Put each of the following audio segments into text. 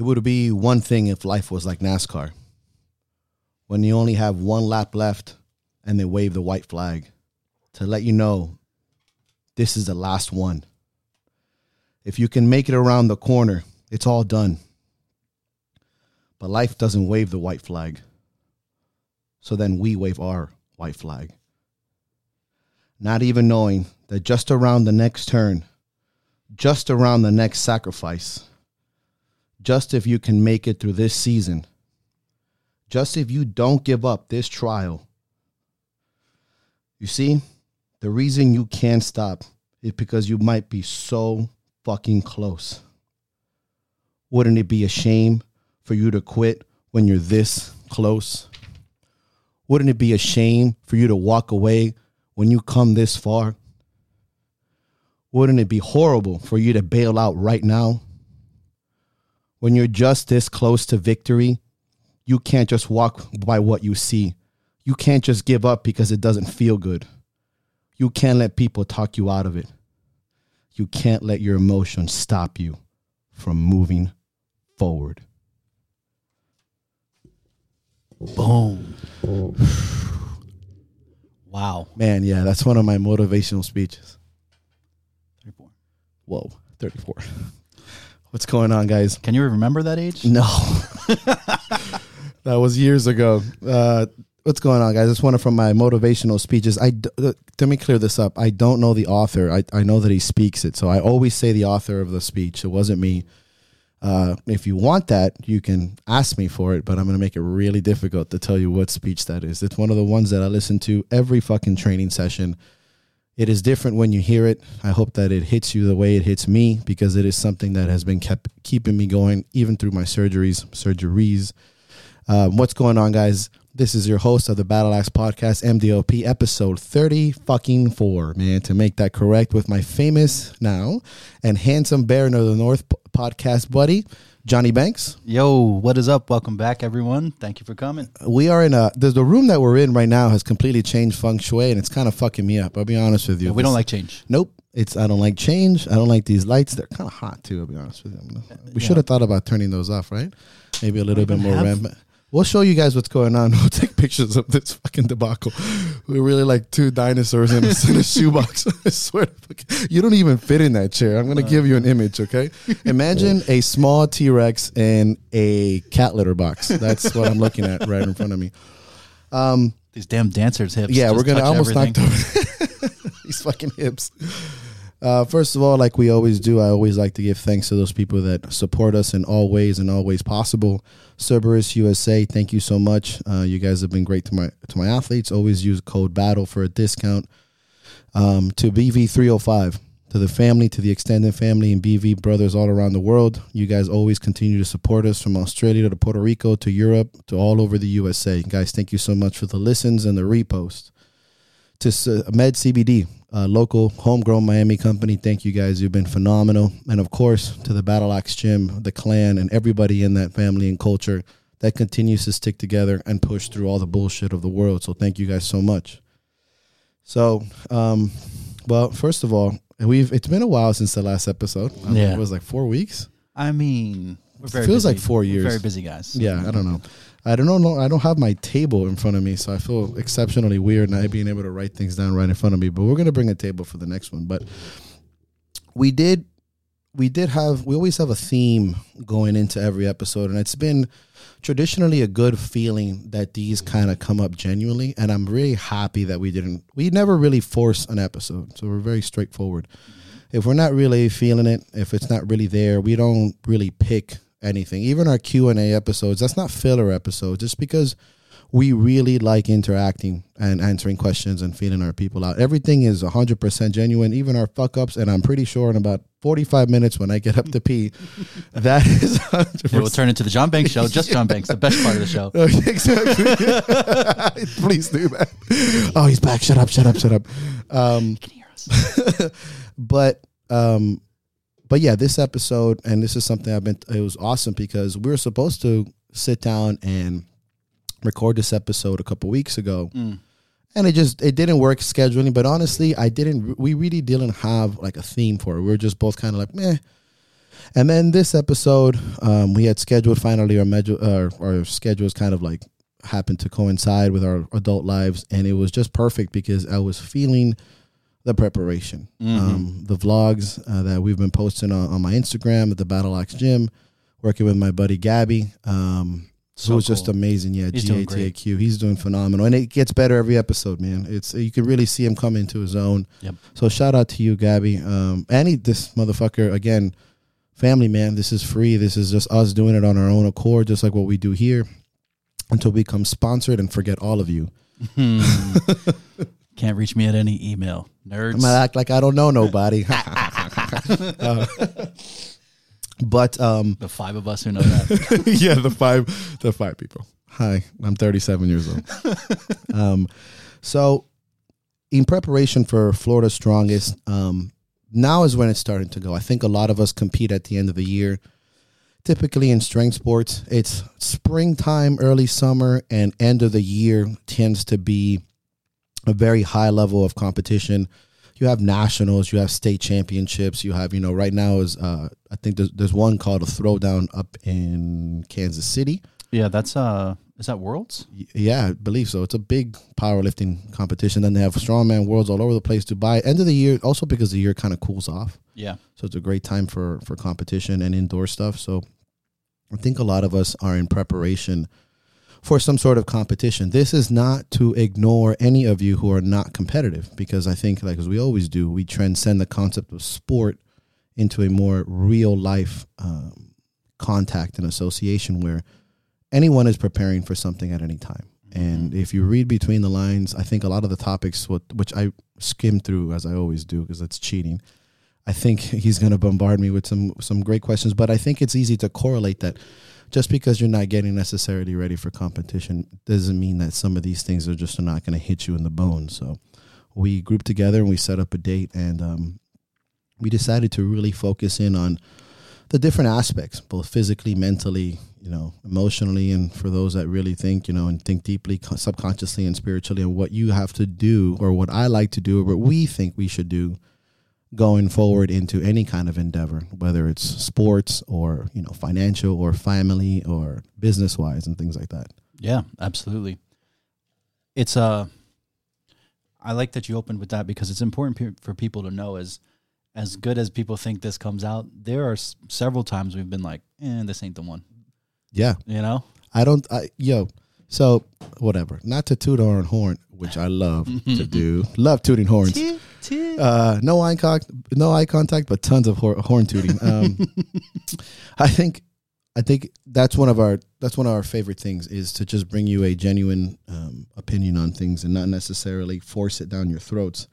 It would be one thing if life was like NASCAR, when you only have one lap left and they wave the white flag to let you know this is the last one. If you can make it around the corner, it's all done. But life doesn't wave the white flag. So then we wave our white flag. Not even knowing that just around the next turn, just around the next sacrifice, just if you can make it through this season, just if you don't give up this trial. You see, the reason you can't stop is because you might be so fucking close. Wouldn't it be a shame for you to quit when you're this close? Wouldn't it be a shame for you to walk away when you come this far? Wouldn't it be horrible for you to bail out right now? When you're just this close to victory, you can't just walk by what you see. You can't just give up because it doesn't feel good. You can't let people talk you out of it. You can't let your emotions stop you from moving forward. Boom. wow. Man, yeah, that's one of my motivational speeches. 34. Whoa, 34. What's going on, guys? Can you remember that age? No. that was years ago. Uh, what's going on, guys? It's one of from my motivational speeches. I d- uh, let me clear this up. I don't know the author. I, I know that he speaks it, so I always say the author of the speech. It wasn't me. Uh, if you want that, you can ask me for it, but I'm going to make it really difficult to tell you what speech that is. It's one of the ones that I listen to every fucking training session. It is different when you hear it. I hope that it hits you the way it hits me because it is something that has been kept keeping me going even through my surgeries, surgeries. Um, what's going on, guys? This is your host of the Battle Axe Podcast, MDOP, episode 30 fucking four, man, to make that correct with my famous now and handsome Baron of the North podcast buddy, Johnny Banks. Yo, what is up? Welcome back, everyone. Thank you for coming. We are in a, the, the room that we're in right now has completely changed feng shui and it's kind of fucking me up. I'll be honest with you. we don't like change. Nope. It's I don't like change. I don't like these lights. They're kind of hot too. I'll be honest with you. We Yeah. should have thought about turning those off, right? Maybe a little bit more have- rampant. We'll show you guys what's going on. We'll take pictures of this fucking debacle. We're really like two dinosaurs in a, in a shoebox. I swear, you don't even fit in that chair. I'm gonna give you an image, okay? Imagine a small T Rex in a cat litter box. That's what I'm looking at right in front of me. Um, These damn dancers' hips. yeah, just we're gonna touch almost everything. knocked over these fucking hips. Uh, first of all, like we always do, I always like to give thanks to those people that support us in all ways and all ways possible. Cerberus USA, thank you so much. Uh, you guys have been great to my to my athletes. Always use code BATTLE for a discount. Um, to BV305, to the family, to the extended family, and BV brothers all around the world. You guys always continue to support us from Australia to Puerto Rico to Europe to all over the USA. Guys, thank you so much for the listens and the reposts to S- Med CBD, a local homegrown Miami company. Thank you guys. You've been phenomenal. And of course, to the Battle Axe Gym, the clan, and everybody in that family and culture that continues to stick together and push through all the bullshit of the world. So thank you guys so much. So, um, well, first of all, we've it's been a while since the last episode. I Yeah. it was like four weeks. I mean, we're It feels busy. like four We're years. very busy guys. Yeah, I don't know. I don't know. I don't have my table in front of me, so I feel exceptionally weird not being able to write things down right in front of me. But we're gonna bring a table for the next one. But we did, we did have. We always have a theme going into every episode, and it's been traditionally a good feeling that these kind of come up genuinely. And I'm really happy that we didn't. We never really force an episode, so we're very straightforward. If we're not really feeling it, if it's not really there, we don't really pick anything. Even our Q and A episodes, that's not filler episodes. Just because we really like interacting and answering questions and feeling our people out. Everything is 100% genuine, even our fuck ups. And I'm pretty sure in about 45 minutes when I get up to pee, that is 100. It will turn into the John Banks show. Just John Banks, the best part of the show. Oh, exactly. Please do that. Oh, he's back. Shut up. Shut up. Shut up. Um, Can hear us? but um, but yeah, this episode and this is something I've been. It was awesome because we were supposed to sit down and record this episode a couple weeks ago, Mm. and it just it didn't work scheduling. But honestly, I didn't. We really didn't have like a theme for it. We were just both kind of like, meh. And then this episode, um, we had scheduled finally our, medu- our our schedules kind of like happened to coincide with our adult lives, and it was just perfect because I was feeling the preparation, um, the vlogs uh, that we've been posting on, on my Instagram at the Battle Axe Gym, working with my buddy Gabby. Um, So it was just amazing. Yeah, He's doing. GATAQ. He's doing phenomenal, and it gets better every episode, man. It's you can really see him come into his own. Yep. So shout out to you, Gabby. Um, and this motherfucker again, family man. This is free. This is just us doing it on our own accord, just like what we do here. Until we become sponsored and forget all of you. Can't reach me at any email. Nerds. I'm gonna act like I don't know nobody. Uh, but um, the five of us who know that. yeah, the five, the five people. Hi, I'm 37 years old. um, so, in preparation for Florida's strongest, um, now is when it's starting to go. I think a lot of us compete at the end of the year. Typically in strength sports, it's springtime, early summer, and end of the year tends to be a very high level of competition. You have nationals, you have state championships, you have, you know, right now is, uh, I think there's, there's one called a throwdown up in Kansas City. yeah, that's uh is that Worlds? Yeah, I believe so. It's a big powerlifting competition. Then they have strongman worlds all over the place. Dubai, end of the year, also because the year kind of cools off. Yeah. So it's a great time for for competition and indoor stuff. So I think a lot of us are in preparation for some sort of competition. This is not to ignore any of you who are not competitive because I think like as we always do, we transcend the concept of sport into a more real life um, contact and association where anyone is preparing for something at any time. And if you read between the lines, I think a lot of the topics, what, which I skim through as I always do, because that's cheating. I think he's going to bombard me with some some great questions, but I think it's easy to correlate that just because you're not getting necessarily ready for competition doesn't mean that some of these things are just not going to hit you in the bone. So we grouped together and we set up a date, and um, we decided to really focus in on the different aspects, both physically, mentally, you know, emotionally, and for those that really think, you know, and think deeply, subconsciously, and spiritually, and what you have to do, or what I like to do, or what we think we should do going forward into any kind of endeavor, whether it's sports or, you know, financial or family or business wise and things like that. Yeah, absolutely. It's uh I like that you opened with that because it's important pe- for people to know as as good as people think this comes out, there are s- several times we've been like, "Eh, this ain't the one." Yeah. You know? I don't, I, yo, so whatever. Not to toot our own horn, which I love to do. Love tooting horns. Uh, no eye contact, no eye contact, but tons of hor- horn tooting. Um, I think, I think that's one of our that's one of our favorite things is to just bring you a genuine um, opinion on things and not necessarily force it down your throats.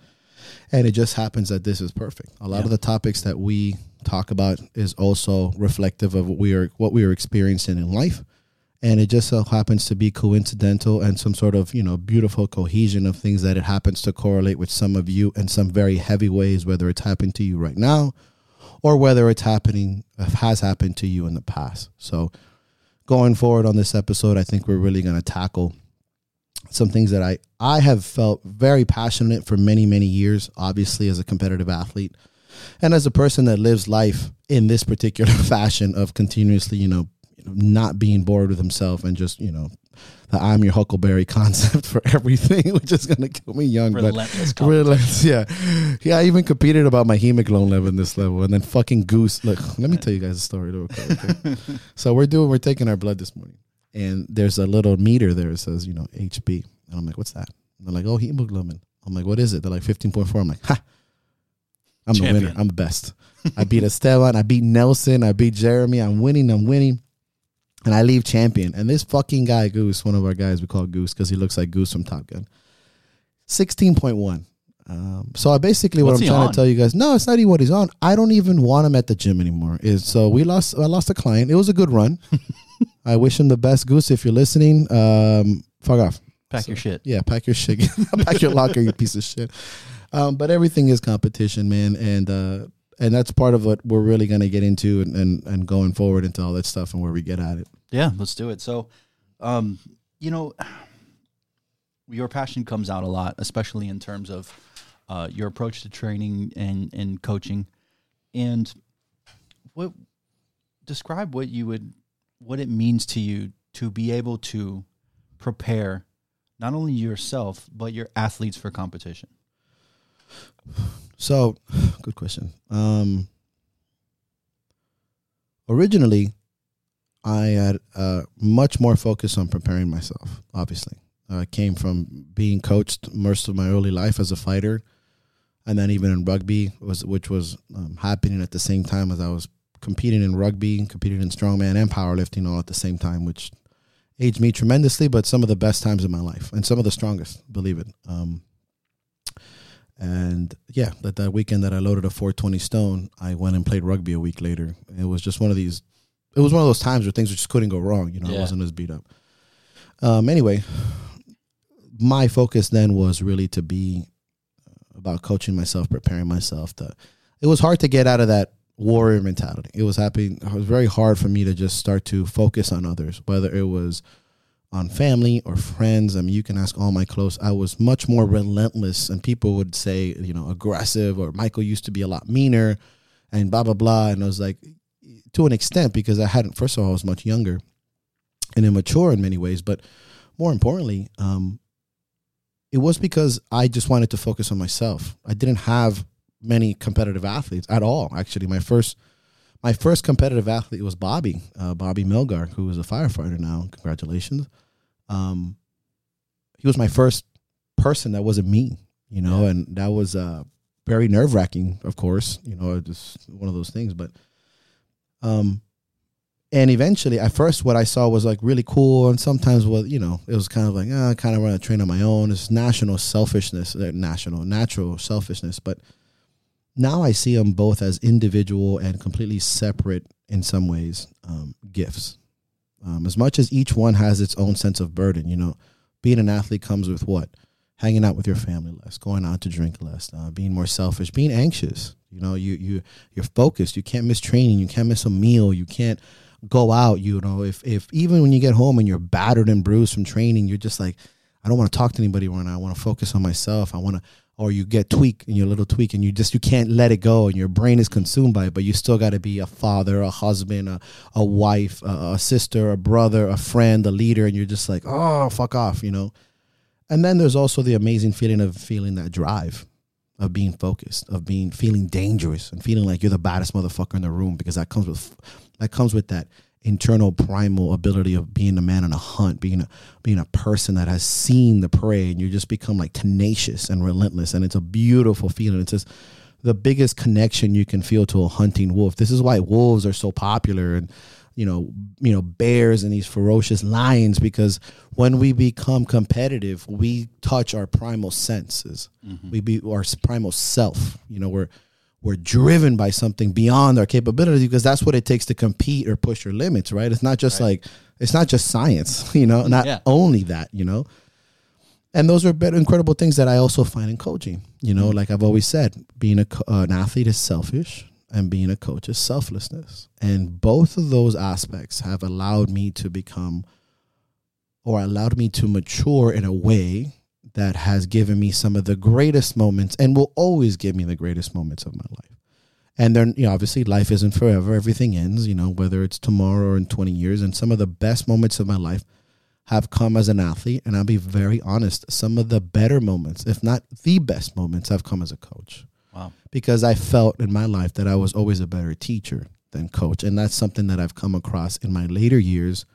And it just happens that this is perfect. A lot Yeah. of the topics that we talk about is also reflective of what we are what we are experiencing in life and it just so happens to be coincidental and some sort of you know beautiful cohesion of things that it happens to correlate with some of you in some very heavy ways whether it's happened to you right now or whether it's happening has happened to you in the past. So going forward on this episode i think we're really going to tackle some things that i i have felt very passionate for many many years obviously as a competitive athlete and as a person that lives life in this particular fashion of continuously you know not being bored with himself and just you know the I'm your Huckleberry concept for everything, which is gonna kill me young. Relentless but relentless, yeah, yeah. I even competed about my hemoglobin level in this level, and then fucking Goose. Look, let me tell you guys a story. Real quick, okay? so we're doing, we're taking our blood this morning, and there's a little meter there that says you know HB, and I'm like, what's that? And they're like, oh, hemoglobin. I'm like, what is it? They're like 15.4. I'm like, ha. I'm the winner. I'm the best. I beat Esteban. I beat Nelson. I beat Jeremy. I'm winning. I'm winning. And I leave champion. And this fucking guy, Goose, one of our guys we call Goose because he looks like Goose from Top Gun. 16.1. Um, so I basically what What's I'm trying on? to tell you guys, no, it's not even what he's on. I don't even want him at the gym anymore. Is so we lost I lost a client. It was a good run. I wish him the best, Goose, if you're listening. Um, fuck off. Pack So- your shit. Yeah, pack your shit. pack your locker, you piece of shit. Um, but everything is competition, man, and uh, and that's part of what we're really gonna get into and, and and going forward into all that stuff and where we get at it. Yeah, let's do it. So, um, you know, your passion comes out a lot, especially in terms of uh, your approach to training and and coaching. And what describe what you would what it means to you to be able to prepare not only yourself but your athletes for competition. So, good question. Um, originally, I had uh, much more focus on preparing myself. Obviously, I came from being coached most of my early life as a fighter, and then even in rugby was which was um, happening at the same time as I was competing in rugby, competing in strongman and powerlifting all at the same time, which aged me tremendously. But some of the best times of my life, and some of the strongest, believe it. Um, and yeah, that, that weekend that I loaded a 420 stone, I went and played rugby a week later. It was just one of these, it was one of those times where things just couldn't go wrong. You know, Yeah. I wasn't as beat up. Um, anyway, my focus then was really to be about coaching myself, preparing myself. To, it was hard to get out of that warrior mentality. It was happening. It was very hard for me to just start to focus on others, whether it was on family or friends. I mean, you can ask all my close. I was much more relentless, and people would say, you know, aggressive, or Michael used to be a lot meaner, and blah blah blah. And I was like, to an extent, because I hadn't. First of all, I was much younger and immature in many ways, but more importantly, um, it was because I just wanted to focus on myself. I didn't have many competitive athletes at all. Actually, my first my first competitive athlete was Bobby, uh, Bobby Milgar, who is a firefighter now. Congratulations. Um, he was my first person that wasn't me, you know, Yeah. and that was uh, very nerve wracking, of course, you know, just one of those things. But, um, and eventually, at first, what I saw was like really cool, and sometimes, what you know, it was kind of like, ah, I kind of want to train on my own. It's national selfishness, uh, national, natural selfishness, but now I see them both as individual and completely separate in some ways um, gifts. Um, as much as each one has its own sense of burden, you know, being an athlete comes with what? Hanging out with your family less, going out to drink less, uh, being more selfish, being anxious. You know, you you you're focused. You can't miss training. You can't miss a meal. You can't go out. You know, if if even when you get home and you're battered and bruised from training, you're just like, I don't want to talk to anybody right now. I want to focus on myself. I want to or you get tweak and your little tweak and you just you can't let it go and your brain is consumed by it but you still got to be a father a husband a, a wife a, a sister a brother a friend a leader and you're just like oh fuck off you know and then there's also the amazing feeling of feeling that drive of being focused of being feeling dangerous and feeling like you're the baddest motherfucker in the room because that comes with that comes with that internal primal ability of being a man on a hunt, being a being a person that has seen the prey, and you just become like tenacious and relentless, and it's a beautiful feeling. It's just the biggest connection you can feel to a hunting wolf. This is why wolves are so popular, and you know, you know, bears and these ferocious lions, because when we become competitive, we touch our primal senses. We be our primal self. You know, we're we're driven by something beyond our capability because that's what it takes to compete or push your limits, right? It's not just like it's not just science, you know, not Yeah. only that, you know. And those are better, incredible things that I also find in coaching. You know, like I've always said, being a, uh, an athlete is selfish, and being a coach is selflessness. And both of those aspects have allowed me to become, or allowed me to mature in a way that has given me some of the greatest moments, and will always give me the greatest moments of my life. And then, you know, obviously, life isn't forever. Everything ends. You know, whether it's tomorrow or in twenty years. And some of the best moments of my life have come as an athlete, and I'll be very honest. Some of the better moments, if not the best moments, have come as a coach Wow. because I felt in my life that I was always a better teacher than coach. And that's something that I've come across in my later years,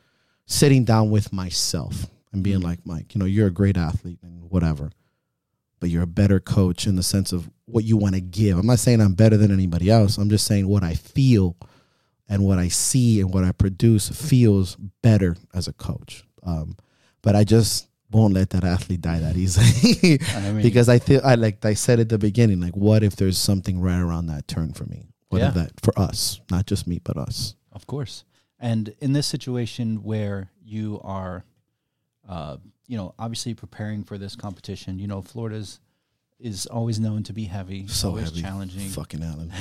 sitting down with myself and being like, Mike, you know, you're a great athlete and whatever, but you're a better coach in the sense of what you want to give. I'm not saying I'm better than anybody else. I'm just saying what I feel and what I see and what I produce feels better as a coach. Um, but I just won't let that athlete die that easily. I mean, because I feel I like I said at the beginning, like what if there's something right around that turn for me? What if that for us, not just me, but us. Of course. And in this situation where you are, uh, you know, obviously preparing for this competition, you know, Florida's is always known to be heavy, So always heavy. challenging, Fucking Alan.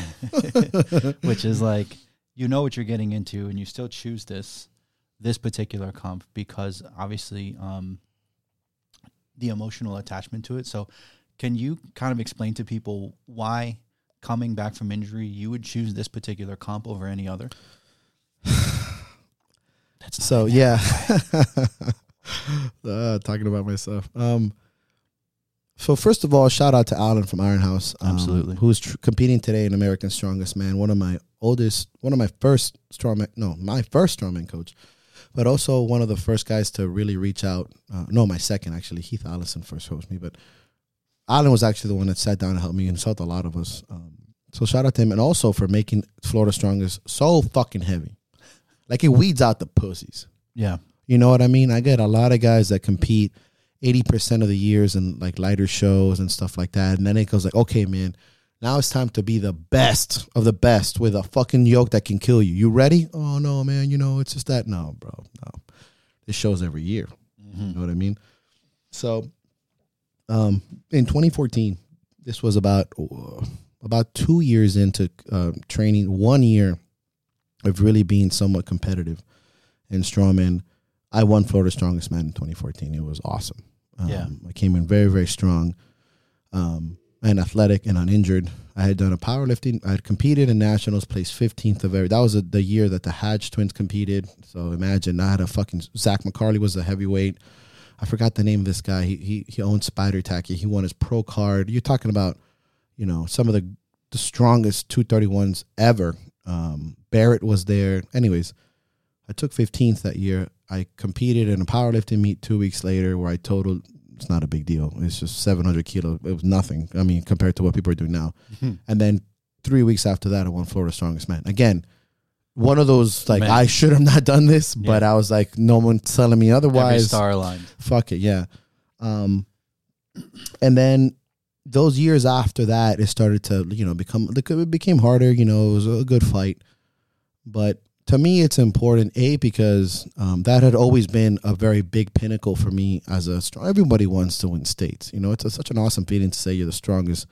which is like you know what you're getting into, and you still choose this this particular comp because obviously um, the emotional attachment to it. So, can you kind of explain to people why coming back from injury, you would choose this particular comp over any other? That's so yeah. uh, talking about myself. Um, so first of all, shout out to Alan from Iron House, um, Absolutely. who's tr- competing today in America's Strongest Man. One of my oldest, one of my first strongman, no, my first strongman coach, but also one of the first guys to really reach out. Uh, no, my second actually. Heath Allison first hosted me, but Alan was actually the one that sat down and helped me and helped a lot of us. Um, so shout out to him, and also for making Florida Strongest so fucking heavy, like it weeds out the pussies. Yeah. You know what I mean? I get a lot of guys that compete 80% of the years in like lighter shows and stuff like that. And then it goes like, okay, man, now it's time to be the best of the best with a fucking yoke that can kill you. You ready? Oh, no, man. You know, it's just that. No, bro. No. This shows every year. You know what I mean? So, um, in 2014, this was about uh, about two years into uh, training, one year of really being somewhat competitive in strongman. I won Florida's Strongest Man in 2014. It was awesome. Um, Yeah. I came in very, very strong um, and athletic and uninjured. I had done a powerlifting. I had competed in nationals, placed 15th of every. That was a, the year that the Hatch twins competed. So imagine I had a fucking Zach McCarley was a heavyweight. I forgot the name of this guy. He he he owned Spider Tacky. He won his pro card. You're talking about, you know, some of the the strongest 231s ever. Um, Barrett was there. Anyways, I took 15th that year. I competed in a powerlifting meet two weeks later where I totaled. It's not a big deal. It's just 700 kilo. It was nothing. I mean, compared to what people are doing now. And then three weeks after that, I won Florida Strongest Man. Again, one of those like Man. I should have not done this, but I was like, no one's telling me Every otherwise star aligned. fuck it, yeah. Um, and then those years after that, it started to you know become it became harder. You know, it was a good fight, but to me, it's important. A because um, that had always been a very big pinnacle for me as a strong. Everybody wants to win states. You know, it's a, such an awesome feeling to say you're the strongest.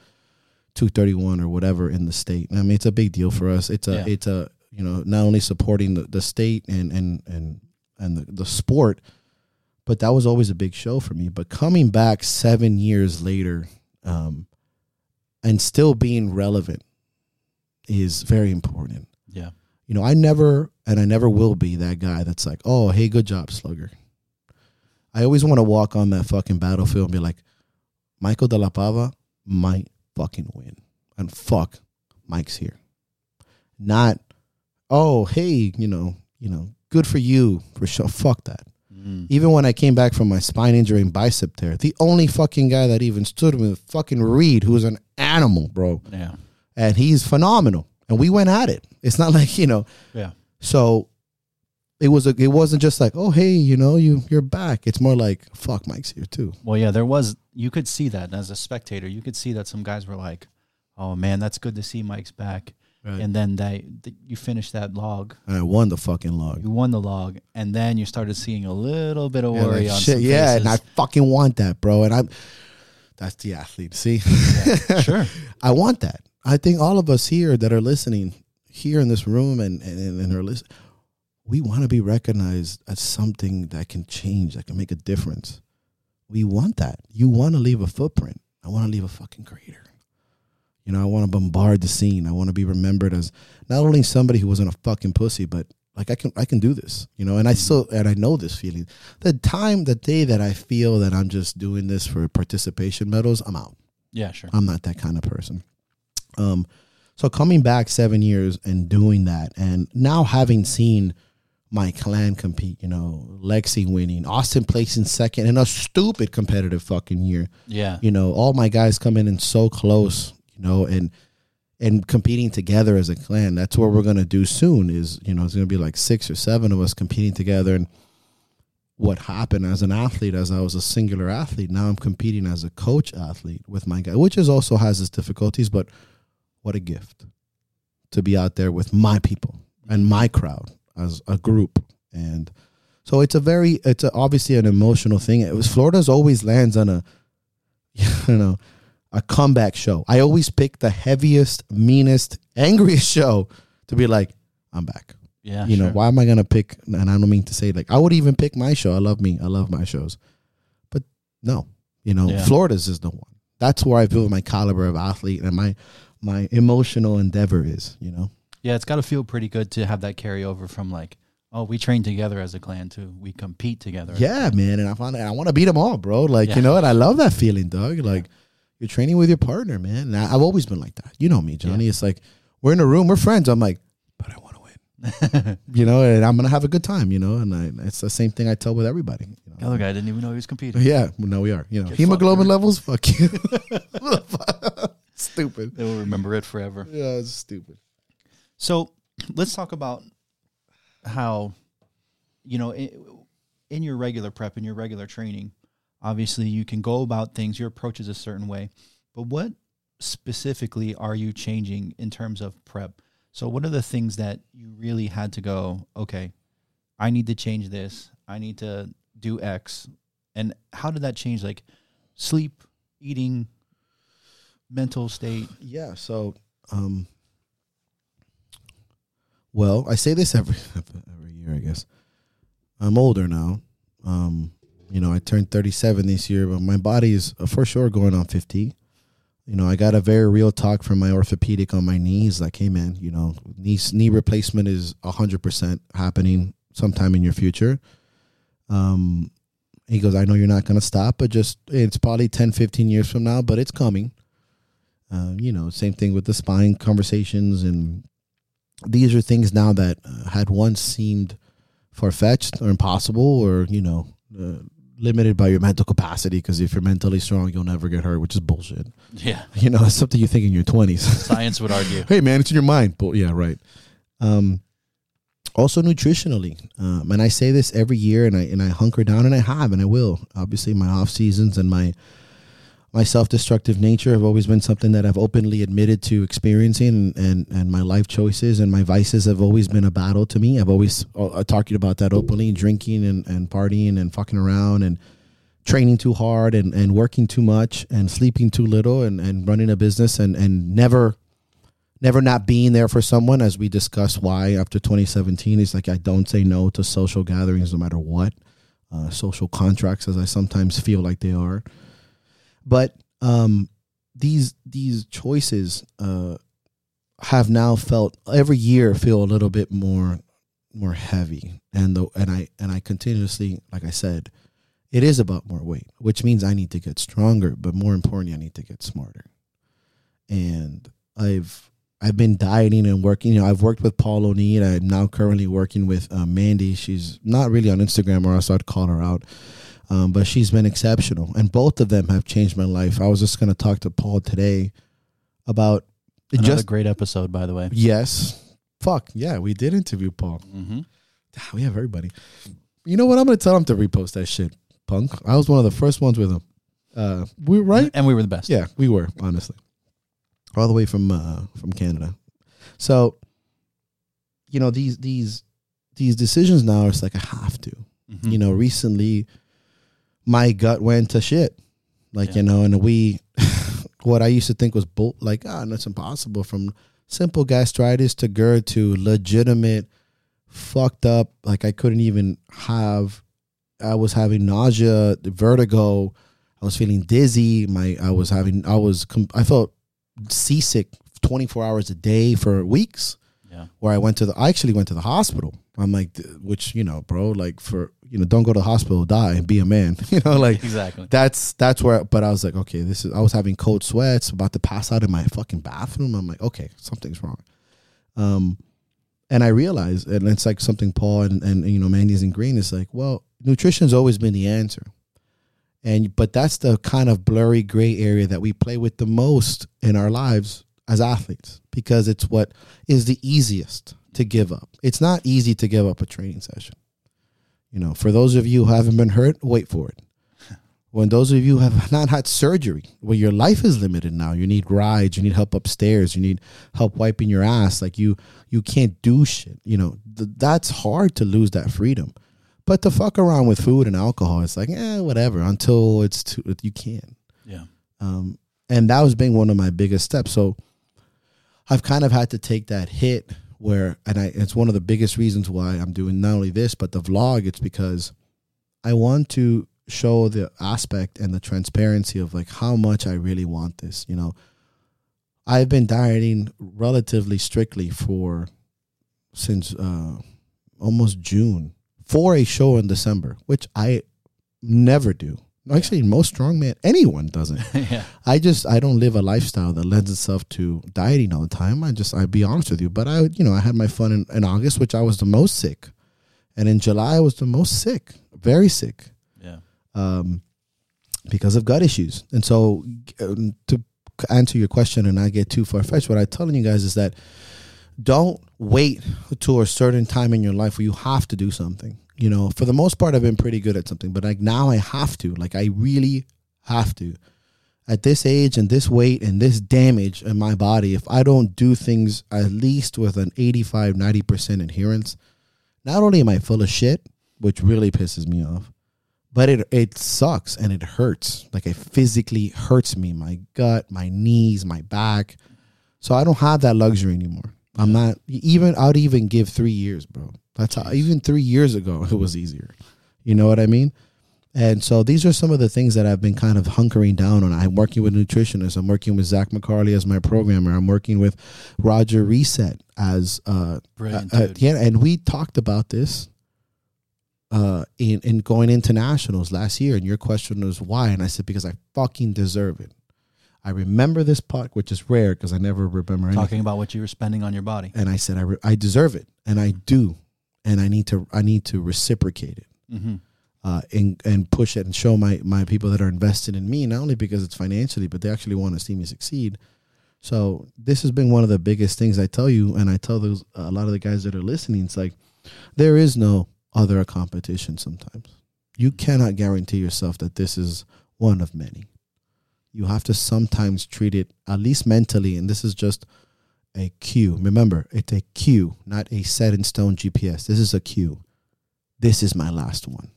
231 or whatever in the state. I mean, it's a big deal for us. It's a, Yeah. it's a, you know, not only supporting the, the state and, and, and, and the, the sport, but that was always a big show for me. But coming back seven years later, um, and still being relevant is very important. You know, I never and I never will be that guy that's like, oh, hey, good job, slugger. I always want to walk on that fucking battlefield and be like, Michael De La Pava might fucking win. And fuck, Mike's here. Not, oh, hey, you know, you know, good for you for sure. Fuck that. Mm. Even when I came back from my spine injury and bicep tear, the only fucking guy that even stood with fucking Reed, who was an animal, bro. Yeah. And he's phenomenal. And we went at it. It's not like, you know, Yeah. so it was a, it wasn't just like, oh hey, you know, you you're back. It's more like, fuck, Mike's here too. Well, yeah, there was. You could see that as a spectator. You could see that some guys were like, "Oh man, that's good to see Mike's back." Right. And then they, th- you finished that log. And I won the fucking log. You won the log, and then you started seeing a little bit of Yeah, worry on shit, yeah, and I fucking want that, bro. And I'm that's the athlete. See, sure. I want that. I think all of us here that are listening here in this room and and, and are listening, we want to be recognized as something that can change, that can make a difference. We want that. You want to leave a footprint. I want to leave a fucking crater. You know, I want to bombard the scene. I want to be remembered as not only somebody who wasn't a fucking pussy, but like I can I can do this. You know, and I still and I know this feeling. The time, the day that I feel that I'm just doing this for participation medals, I'm out. Yeah, sure. I'm not that kind of person. Um, so coming back seven years and doing that, and now having seen my clan compete, you know, Lexi winning, Austin placing second in a stupid competitive fucking year. Yeah. You know, all my guys coming in so close, you know, and and competing together as a clan. That's what we're gonna do soon. Is you know, it's gonna be like six or seven of us competing together. And what happened as an athlete, as I was a singular athlete, now I'm competing as a coach athlete with my guy, which is also has its difficulties. But what a gift to be out there with my people and my crowd as a group. And so it's a very it's a, obviously an emotional thing. It was florida's always lands on a you know a comeback show. I always pick the heaviest meanest angriest show to be like i'm back. Yeah. you know why am i gonna pick and i don't mean to say like i would even pick my show. I love me i love my shows. But no you know Yeah. florida's is the one. That's where i feel my caliber of athlete and my my emotional endeavor is. You know. Yeah, it's got to feel pretty good to have that carryover from like, oh, we train together as a clan to we compete together. Yeah, man, and I found I want to beat them all, bro. Like Yeah. you know, and I love that feeling, Doug. Like you're training with your partner, man. And I, I've always been like that. You know me, Johnny. It's like we're in a room, we're friends. I'm like, but I want to win. you know, and I'm gonna have a good time. You know, and I, it's the same thing I tell with everybody. You The other guy didn't even know he was competing. Yeah, well, no, we are. You know, Get hemoglobin fucked, levels. Fuck you. stupid. They will remember it forever. Yeah, it's stupid. So let's talk about how, you know, in, in your regular prep, in your regular training, obviously you can go about things, your approach is a certain way, but what specifically are you changing in terms of prep? So, what are the things that you really had to go, okay, I need to change this, I need to do X? And how did that change, like sleep, eating, mental state? Yeah. So, um, well, I say this every every year, I guess. I'm older now. Um, you know, I turned 37 this year, but my body is uh, for sure going on 50. You know, I got a very real talk from my orthopedic on my knees. Like, "Hey, man, you know, knee knee replacement is 100 percent happening sometime in your future." Um, he goes, "I know you're not going to stop, but just it's probably 10, 15 years from now, but it's coming." Uh, you know, same thing with the spying conversations, and these are things now that uh, had once seemed far fetched or impossible, or you know, uh, limited by your mental capacity. Because if you're mentally strong, you'll never get hurt, which is bullshit. Yeah. You know, it's something you think in your twenties. Science would argue. hey, man, it's in your mind. But yeah, right. Um, also nutritionally, um, and I say this every year, and I and I hunker down, and I have, and I will. Obviously, my off seasons and my my self destructive nature have always been something that I've openly admitted to experiencing, and, and and my life choices and my vices have always been a battle to me. I've always uh, talked about that openly, drinking and and partying and fucking around and training too hard and, and working too much and sleeping too little and, and running a business and, and never never not being there for someone as we discussed why after 2017 it's like I don't say no to social gatherings no matter what uh, social contracts as I sometimes feel like they are but um, these these choices uh, have now felt every year feel a little bit more more heavy and the and I and I continuously like I said it is about more weight, which means I need to get stronger, but more importantly, I need to get smarter. And I've I've been dieting and working. You know, I've worked with Paul O'Neill. I'm now currently working with uh, Mandy. She's not really on Instagram, or else I'd call her out. Um, but she's been exceptional, and both of them have changed my life. I was just going to talk to Paul today about Another just great episode, by the way. yes, fuck yeah, we did interview Paul. Mm-hmm. Ah, We have everybody. You know what? I'm going to tell him to repost that shit, punk. I was one of the first ones with him. Uh, we were right. And we were the best. Yeah, we were honestly, all the way from uh, from Canada. So, you know these these these decisions now. It's like I have to. Mhm. You know, recently, my gut went to shit. Like Yeah. you know, and we, what I used to think was bull, like ah, that's impossible. From simple gastritis to GERD to legitimate fucked up. Like I couldn't even have. I was having nausea, vertigo. I was feeling dizzy. My I was having I was com- I felt seasick 24 hours a day for weeks Yeah. where I went to the I actually went to the hospital. I'm like which, you know, bro, like for you know, don't go to the hospital, die and be a man. you know, like Exactly. that's that's where but I was like, okay, this is I was having cold sweats, about to pass out in my fucking bathroom. I'm like, okay, something's wrong. Um and I realized and it's like something Paul and, and you know, Mandy's in green is like, well, nutrition's always been the answer. And but that's the kind of blurry gray area that we play with the most in our lives as athletes because it's what is the easiest to give up. It's not easy to give up a training session. You know, for those of you who haven't been hurt, wait for it. When those of you who have not had surgery, where your life is limited now, you need rides, you need help upstairs, you need help wiping your ass, like you you can't do shit. You know, th- that's hard to lose that freedom. But to fuck around with food and alcohol, it's like, eh, whatever, until it's too, you can. Yeah. Um, and that was being one of my biggest steps. So I've kind of had to take that hit where, and I, it's one of the biggest reasons why I'm doing not only this, but the vlog. It's because I want to show the aspect and the transparency of like how much I really want this. You know, I've been dieting relatively strictly for since uh, almost June for a show in December, which I never do. Actually, most strongman anyone doesn't. yeah. I just I don't live a lifestyle that lends itself to dieting all the time. I just I'd be honest with you, but I you know I had my fun in, in August, which I was the most sick, and in July I was the most sick, very sick, Yeah. um, because of gut issues. And so um, to answer your question and not get too far fetched, what I'm telling you guys is that don't wait to a certain time in your life where you have to do something. You know, for the most part, I've been pretty good at something, but like now I have to. Like I really have to. At this age and this weight and this damage in my body, if I don't do things at least with an 85, 90% adherence, not only am I full of shit, which really pisses me off, but it it sucks and it hurts. Like it physically hurts me, my gut, my knees, my back. So I don't have that luxury anymore. I'm not even. I'd even give three years, bro. That's how, even three years ago it was easier. You know what I mean? And so these are some of the things that I've been kind of hunkering down on. I'm working with nutritionists. I'm working with Zach McCarley as my programmer. I'm working with Roger Reset as uh, Brilliant, uh, yeah. And we talked about this uh, in in going into nationals last year. And your question was why, and I said because I fucking deserve it. I remember this part, which is rare because I never remember anything. Talking about what you were spending on your body. And I said I re- I deserve it, and I do, and I need to I need to reciprocate it Mm-hmm. uh, and and push it and show my my people that are invested in me not only because it's financially, but they actually want to see me succeed. So this has been one of the biggest things I tell you, and I tell those a lot of the guys that are listening. It's like there is no other competition. Sometimes you cannot guarantee yourself that this is one of many. You have to sometimes treat it at least mentally, and this is just a cue. Remember, it's a cue, not a set in stone GPS. This is a cue. This is my last one.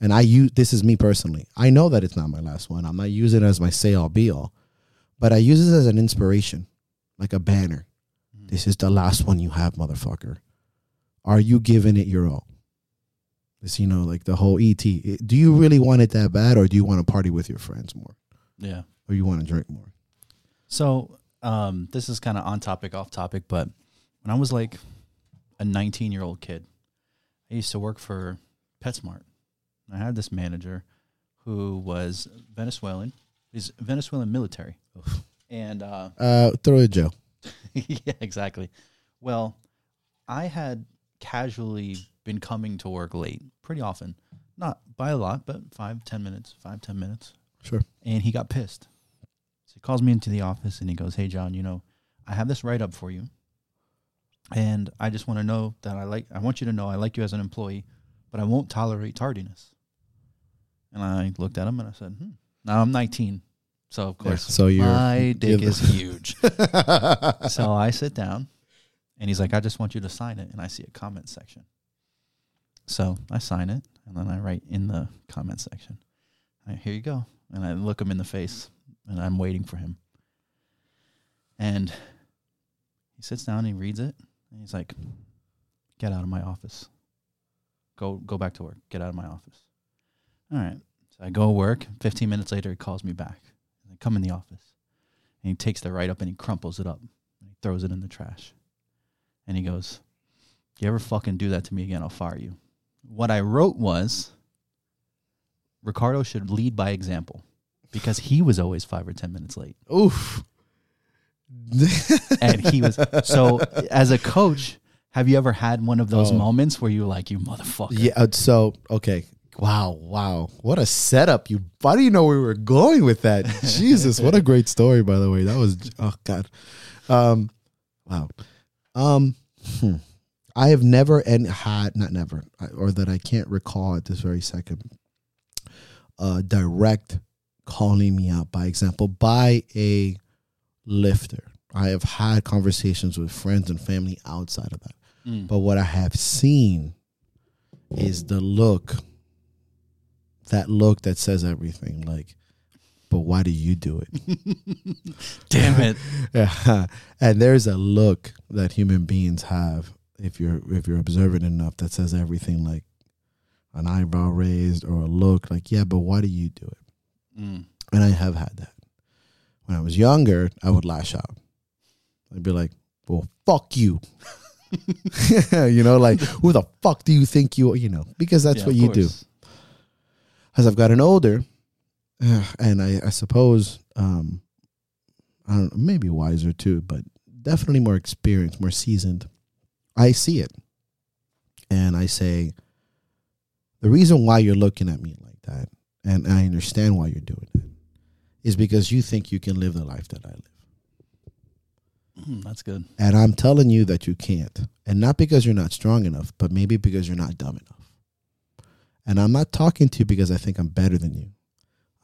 And I use this is me personally. I know that it's not my last one. I'm not using it as my say all be all, but I use it as an inspiration, like a banner. Mm-hmm. This is the last one you have, motherfucker. Are you giving it your all? This, you know, like the whole ET. Do you really want it that bad, or do you want to party with your friends more, Yeah. or you want to drink more? So um, this is kind of on topic, off topic, but when I was like a 19 year old kid, I used to work for PetSmart. I had this manager who was Venezuelan. He's Venezuelan military, and uh, Uh, throw it, Joe. yeah, exactly. Well, I had casually been coming to work late pretty often, not by a lot, but five, ten minutes, five, ten minutes. Sure. And he got pissed. So he calls me into the office and he goes, Hey, John, you know, I have this write up for you. And I just want to know that I like, I want you to know I like you as an employee, but I won't tolerate tardiness. And I looked at him and I said, hmm. Now I'm 19. So, of Yeah, course, so you're- my dick is huge. so I sit down and he's like, I just want you to sign it. And I see a comment section. So I sign it and then I write in the comment section, "All right, here you go. And I look him in the face and I'm waiting for him. And he sits down and he reads it and he's like, Get out of my office. Go go back to work. Get out of my office. All right. So I go work. Fifteen minutes later he calls me back. And I come in the office. And he takes the write up and he crumples it up and he throws it in the trash. And he goes, You ever fucking do that to me again, I'll fire you. What I wrote was Ricardo should lead by example because he was always five or ten minutes late. Oof. And he was so as a coach, have you ever had one of those Oh. moments where you're like, you motherfucker? Yeah. uh, So okay. Wow. Wow. What a setup. You. Why do you know we were going with that? Jesus. What a great story. By the way, that was. Oh God. Um. Wow. Um. hmm. I have never and had not never or that I can't recall at this very second. Uh, direct calling me out by example by a lifter. I have had conversations with friends and family outside of that. Mm. But what I have seen is the look, that look that says everything. Like, but why do you do it? Damn it. Yeah. and there's a look that human beings have if you're if you're observant enough that says everything like an eyebrow raised or a look like, yeah, but why do you do it? Mm. And I have had that. When I was younger, I would lash out. I'd be like, "Well, fuck you." you know, like who the fuck do you think you? You know, because that's Yeah, what you do. As I've gotten older, and I, I suppose, um, I don't know, maybe wiser too, but definitely more experienced, more seasoned. I see it, and I say, the reason why you're looking at me like that, and I understand why you're doing it, is because you think you can live the life that I live. Mm, that's good. And I'm telling you that you can't. And not because you're not strong enough, but maybe because you're not dumb enough. And I'm not talking to you because I think I'm better than you.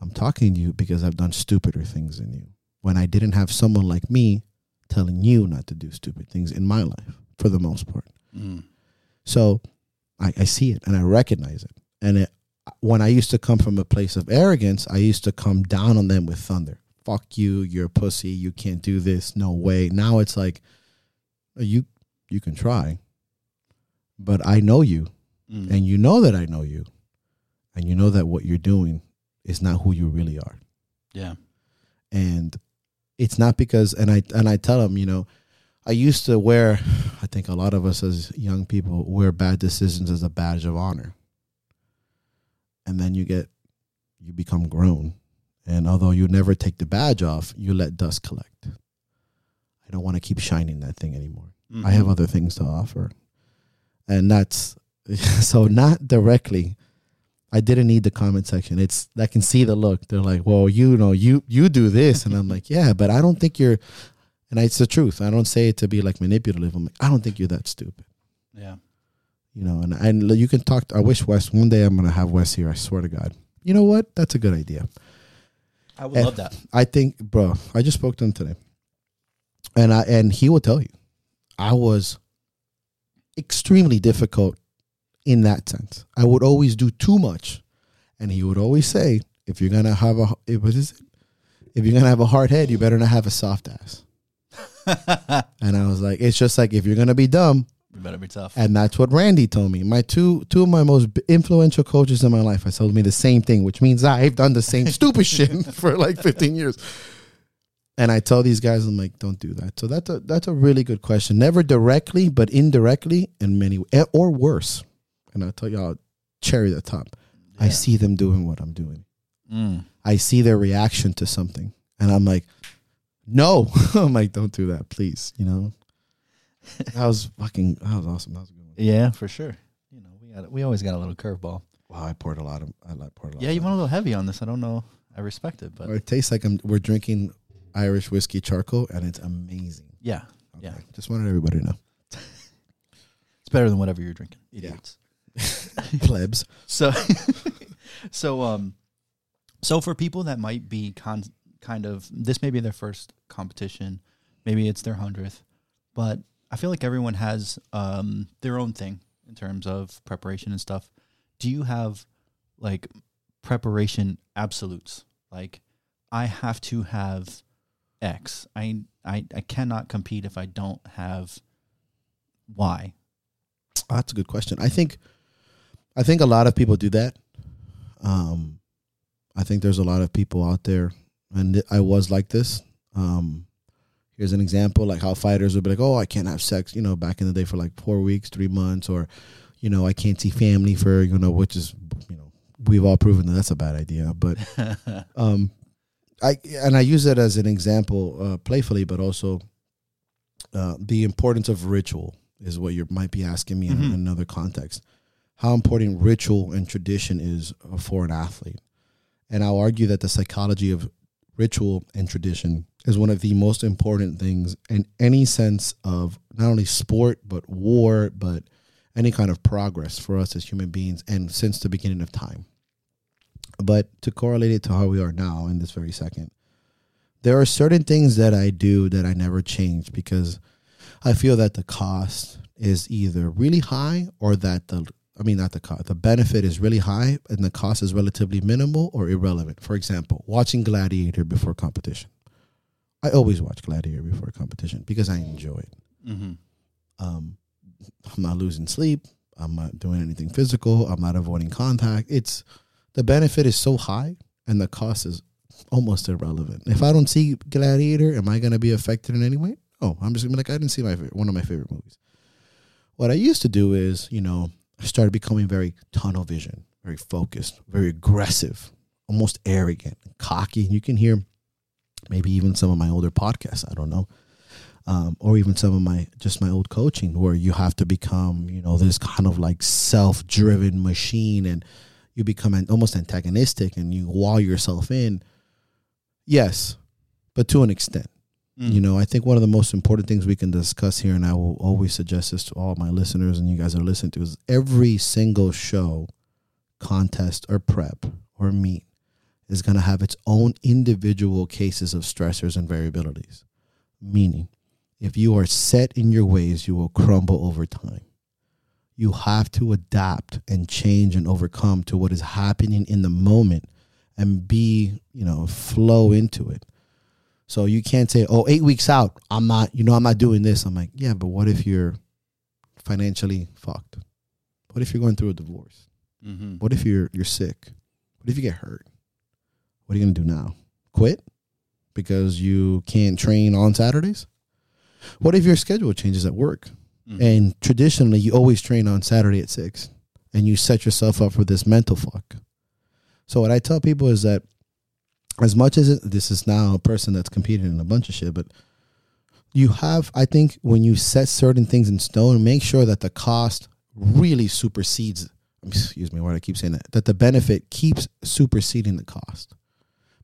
I'm talking to you because I've done stupider things than you. When I didn't have someone like me telling you not to do stupid things in my life, for the most part. Mm. So I, I see it and I recognize it. And it, when I used to come from a place of arrogance, I used to come down on them with thunder. Fuck you, you're a pussy, you can't do this, no way. Now it's like you you can try. But I know you Mm. and you know that I know you. And you know that what you're doing is not who you really are yeah. and it's not because and i and i tell them you know i used to wear i think a lot of us as young people wear bad decisions as a badge of honor and then you get you become grown and although you never take the badge off you let dust collect i don't want to keep shining that thing anymore I mm-hmm. have other things to offer. And that's so not directly. I didn't need the comment section. It's I can see the look. They're like, "Well, you know, you you do this," and I'm like, "Yeah, but I don't think you're." And it's the truth. I don't say it to be like manipulative. I'm like, I don't think you're that stupid, Yeah. you know. And and you can talk. To, I wish Wes one day I'm gonna have Wes here. I swear to God. You know what? That's a good idea. I would Eh, love that. I think, bro, I just spoke to him today, and I and he will tell you, I was extremely difficult in that sense. I would always do too much, and he would always say, "If you're gonna have a, eh, what is it? If you're gonna have a hard head, you better not have a soft ass." And I was like, "It's just like if you're gonna be dumb, You better be tough. and that's what Randy told me. My two two of my most influential coaches in my life have told me the same thing, which means I've done the same stupid shit for like 15 years. And I tell these guys, I'm like, don't do that. So that's a that's a really good question. Never directly, but indirectly, in many or worse. And I'll tell y'all, cherry the top. I see them doing what I'm doing. Mm. I see their reaction to something, and I'm like, no. I'm like, don't do that, please. You know. That was fucking. That was awesome. That was a good one. Yeah, for sure. You know, we got we always got a little curveball. Wow, I poured a lot of. I like poured a lot. Yeah, you went a little heavy on this. I don't know. I respect it, but Or it tastes like I'm, we're drinking Irish whiskey charcoal, and it's amazing. yeah, Okay. Yeah. Just wanted everybody to know. it's better than whatever you're drinking. Yeah. Idiots. Plebs. So, so um, so for people that might be con- kind of this may be their first competition, maybe it's their hundredth, but I feel like everyone has um their own thing in terms of preparation and stuff. Do you have like preparation absolutes? Like, I have to have X. I I I cannot compete if I don't have Y. Oh, that's a good question. I think, I think a lot of people do that. Um, I think there's a lot of people out there, and I was like this. Um, here's an example, like how fighters would be like, "Oh, I can't have sex," you know, back in the day for like four weeks, three months, or, you know, I can't see family for you know, which is, you know, we've all proven that that's a bad idea. But um, I and I use it as an example, uh, playfully, but also uh, the importance of ritual is what you might be asking me in Mhm. another context. How important ritual and tradition is uh, for an athlete, and I'll argue that the psychology of ritual and tradition is one of the most important things in any sense of not only sport but war, but any kind of progress for us as human beings, and since the beginning of time. But to correlate it to how we are now in this very second, there are certain things that I do that I never change because I feel that the cost is either really high or that the I mean not the cost the benefit is really high and the cost is relatively minimal or irrelevant. For example, watching Gladiator before competition. I always watch Gladiator before competition because I enjoy it. mm-hmm. Um, I'm not losing sleep. I'm not doing anything physical. I'm not avoiding contact. It's the benefit is so high and the cost is almost irrelevant. If I don't see Gladiator, am I going to be affected in any way? Oh, I'm just gonna be like, I didn't see my favorite, one of my favorite movies. What I used to do is, you know, I started becoming very tunnel vision, very focused, very aggressive, almost arrogant, cocky. And You can hear maybe even some of my older podcasts. I don't know. Um, or even some of my just my old coaching where you have to become you know this kind of like self-driven machine and you become an, almost antagonistic and you wall yourself in yes but to an extent Mm. you know i think one of the most important things we can discuss here and i will always suggest this to all my listeners and you guys are listening to is every single show contest or prep or meet is going to have its own individual cases of stressors and variabilities. Meaning if you are set in your ways you will crumble over time. You have to adapt and change and overcome to what is happening in the moment and be you know flow into it so you can't say oh eight weeks out i'm not you know i'm not doing this. I'm like yeah but what if you're financially fucked? What if you're going through a divorce? Mm-hmm. what if you're you're sick? What if you get hurt? What are you going to do now? Quit? Because you can't train on saturdays? What if your schedule changes at work? Mhm. and traditionally you always train on saturday at six and you set yourself up for this mental fuck. So what i tell people is that as much as it, this is now a person that's competing in a bunch of shit but you have i think when you set certain things in stone make sure that the cost really supersedes excuse me why do i keep saying that? That the benefit keeps superseding the cost.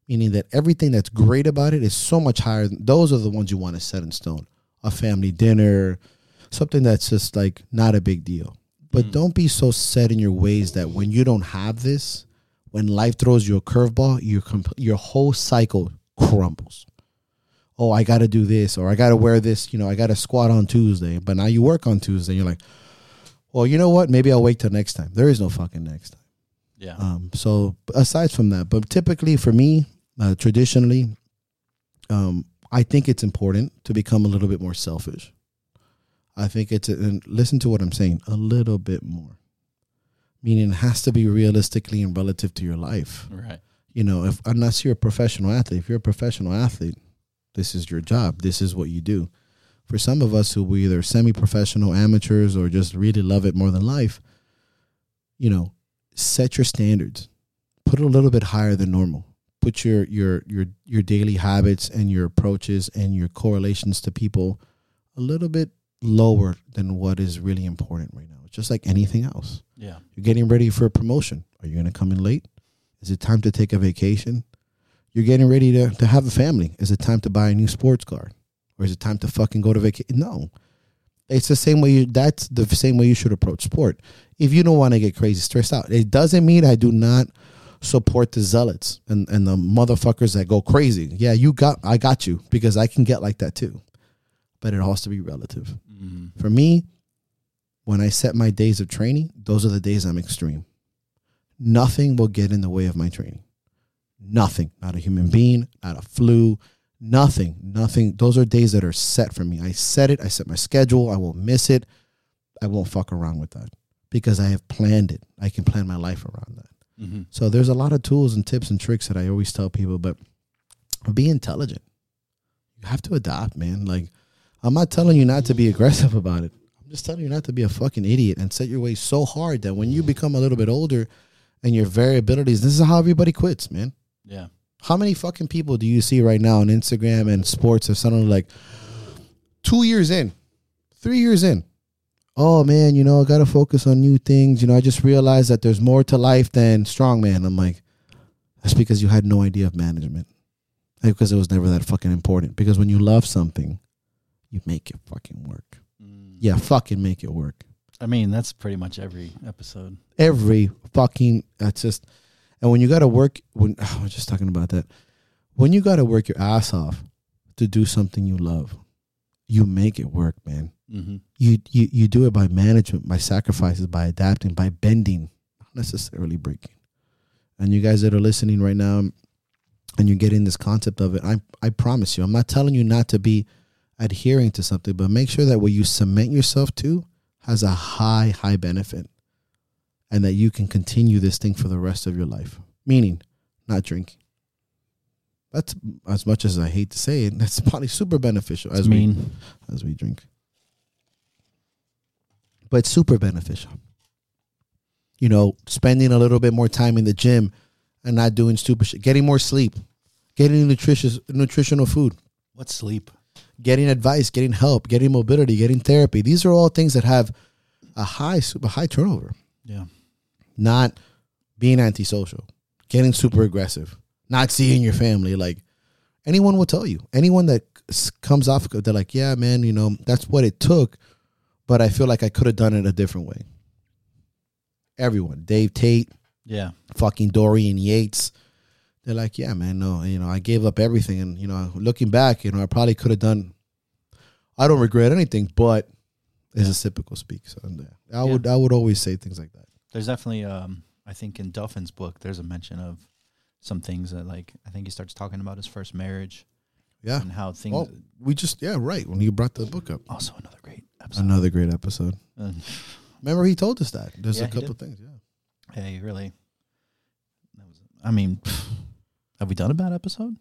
Meaning that everything that's great about it is so much higher than, those are the ones you want to set in stone. A family dinner something that's just like not a big deal. But Mm. don't be so set in your ways that when you don't have this when life throws you a curveball your comp- your whole cycle crumbles. Oh i got to do this or i got to wear this you know i got to squat on tuesday but now you work on tuesday you're like well you know what? Maybe i'll wait till next time. There is no fucking next time. Yeah. um, so aside from that, but typically for me, uh, traditionally, um, I think it's important to become a little bit more selfish. I think it's and listen to what I'm saying a little bit more, meaning it has to be realistically and relative to your life. right. You know, if unless you're a professional athlete, if you're a professional athlete, this is your job. This is what you do. For some of us who were either semi-professional amateurs or just really love it more than life, you know, set your standards. Put it a little bit higher than normal. Put your your your your daily habits and your approaches and your correlations to people a little bit lower than what is really important right now. It's just like anything else. Yeah. You're getting ready for a promotion. Are you going to come in late? Is it time to take a vacation? You're getting ready to, to have a family. Is it time to buy a new sports car? Or is it time to fucking go to vacation? No. It's the same way you, that's the same way you should approach sport. If you don't want to get crazy stressed out, it doesn't mean I do not support the zealots and, and the motherfuckers that go crazy. Yeah, you got, I got you because I can get like that too. But it has to be relative. Mm. For me, when I set my days of training, those are the days I'm extreme. Nothing will get in the way of my training. Nothing. Not a human being, not a flu, nothing. Nothing. Those are days that are set for me. I set it, I set my schedule, I won't miss it. I won't fuck around with that because I have planned it. I can plan my life around that. Mm-hmm. So there's a lot of tools and tips and tricks that I always tell people, but be intelligent. You have to adapt, man. Like I'm not telling you not to be aggressive about it. I'm just telling you not to be a fucking idiot and set your ways so hard that when you become a little bit older and your variabilities, this is how everybody quits, man. Yeah. How many fucking people do you see right now on Instagram and sports are suddenly like two years in, three years in? Oh man, you know, I gotta focus on new things. You know, I just realized that there's more to life than strongman. I'm like, that's because you had no idea of management. Like, because it was never that fucking important. Because when you love something, you make it fucking work. Mm. Yeah, fucking make it work. I mean, that's pretty much every episode. Every fucking that's just and when you gotta work when I was just talking about that. When you gotta work your ass off to do something you love, you make it work, man. Mm-hmm. You you you do it by management, by sacrifices, by adapting, by bending, not necessarily breaking. And you guys that are listening right now and you're getting this concept of it, I I promise you, I'm not telling you not to be adhering to something, but make sure that what you cement yourself to has a high, high benefit. And that you can continue this thing for the rest of your life. Meaning not drinking. That's as much as I hate to say it. That's probably super beneficial as we mean. as we drink. But super beneficial. You know, spending a little bit more time in the gym and not doing stupid shit, getting more sleep, getting nutritious nutritional food, What's sleep? Getting advice, getting help, getting mobility, getting therapy. These are all things that have a high super high turnover. Yeah. Not being antisocial, getting super aggressive, not seeing your family. Like anyone will tell you. Anyone that comes off, they're like, yeah, man, you know, that's what it took, but I feel like I could have done it a different way. Everyone, Dave Tate, Yeah. fucking Dorian Yates. They're like, yeah, man, no, you know, I gave up everything, and you know, looking back, you know, I probably could have done. I don't regret anything, but it's a typical speak. So yeah, I Yeah. would, I would always say things like that. There's definitely, um, I think in Duffin's book, there's a mention of some things that, like, I think he starts talking about his first marriage Yeah. and how things. Well, we just, yeah, right. When you brought the book up, also, another great episode. another great episode. Uh, Remember, he told us that. There's Yeah, a couple things. Yeah. hey, really. That was. I mean, have we done a bad episode?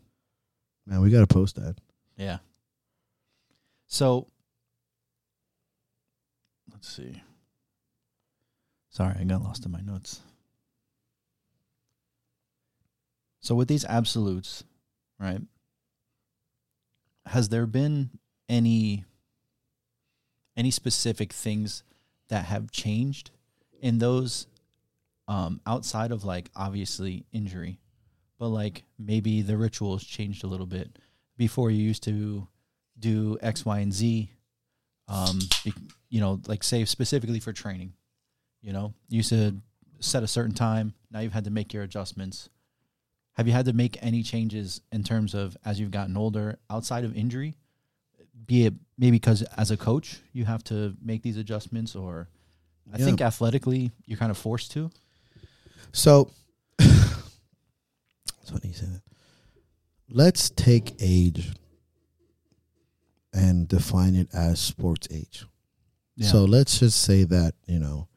Man, we got to post that. Yeah. So let's see. Sorry, I got lost in my notes. So with these absolutes, right? Has there been any any specific things that have changed in those um outside of like obviously injury, but like maybe the rituals changed a little bit before you used to do X, Y, and Z. Um, you know, like say specifically for training. You know, you used to set a certain time. Now you've had to make your adjustments. Have you had to make any changes in terms of as you've gotten older outside of injury? Be it maybe because as a coach you have to make these adjustments, or I Yeah. think athletically you're kind of forced to. So, what he said. Let's take age and define it as sports age. So let's just say that, you know,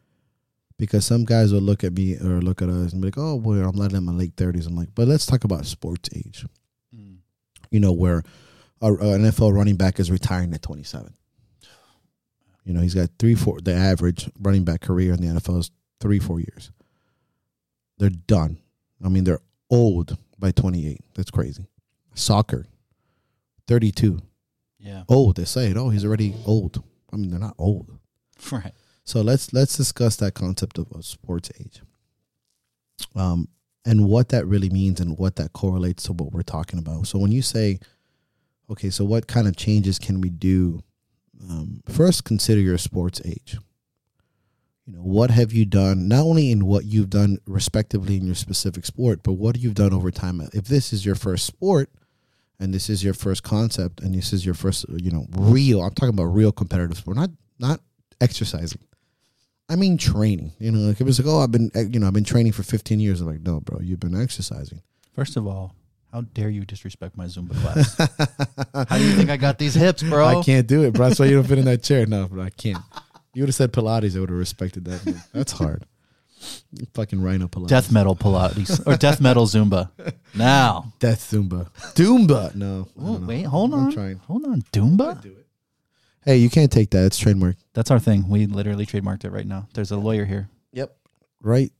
because some guys will look at me or look at us and be like, oh, boy, I'm not in my late 30s. I'm like, but let's talk about sports age, Mm. you know, where a, a NFL running back is retiring at 27. You know, he's got three, four, the average running back career in the NFL is three, four years. They're done. I mean, they're old by 28. That's crazy. Soccer, 32. yeah, Old. They say it. Oh, he's already old. I mean, they're not old. right. So let's let's discuss that concept of a sports age, um, and what that really means and what that correlates to what we're talking about. So when you say, okay, so what kind of changes can we do? Um, first, consider your sports age. You know, what have you done? Not only in what you've done respectively in your specific sport, but what you've done over time. If this is your first sport, and this is your first concept, and this is your first, you know, real. I'm talking about real competitive sport, not not exercising. I mean training. You know, like it was like, oh, I've been, you know, I've been training for 15 years. I'm like, no, bro, you've been exercising. First of all, how dare you disrespect my Zumba class? how do you think I got these hips, bro? I can't do it, bro. That's why you don't fit in that chair. No, bro, I can't. You would have said Pilates, I would have respected that. That's hard. Fucking rhino Pilates. Death metal Pilates or death metal Zumba. Now, Death Zumba. Doomba. No. I oh, wait, hold I'm on, trying. hold on, Doomba. Do it. hey, you can't take that. It's trademark. That's our thing. We literally trademarked it right now. There's a lawyer here. Yep. Right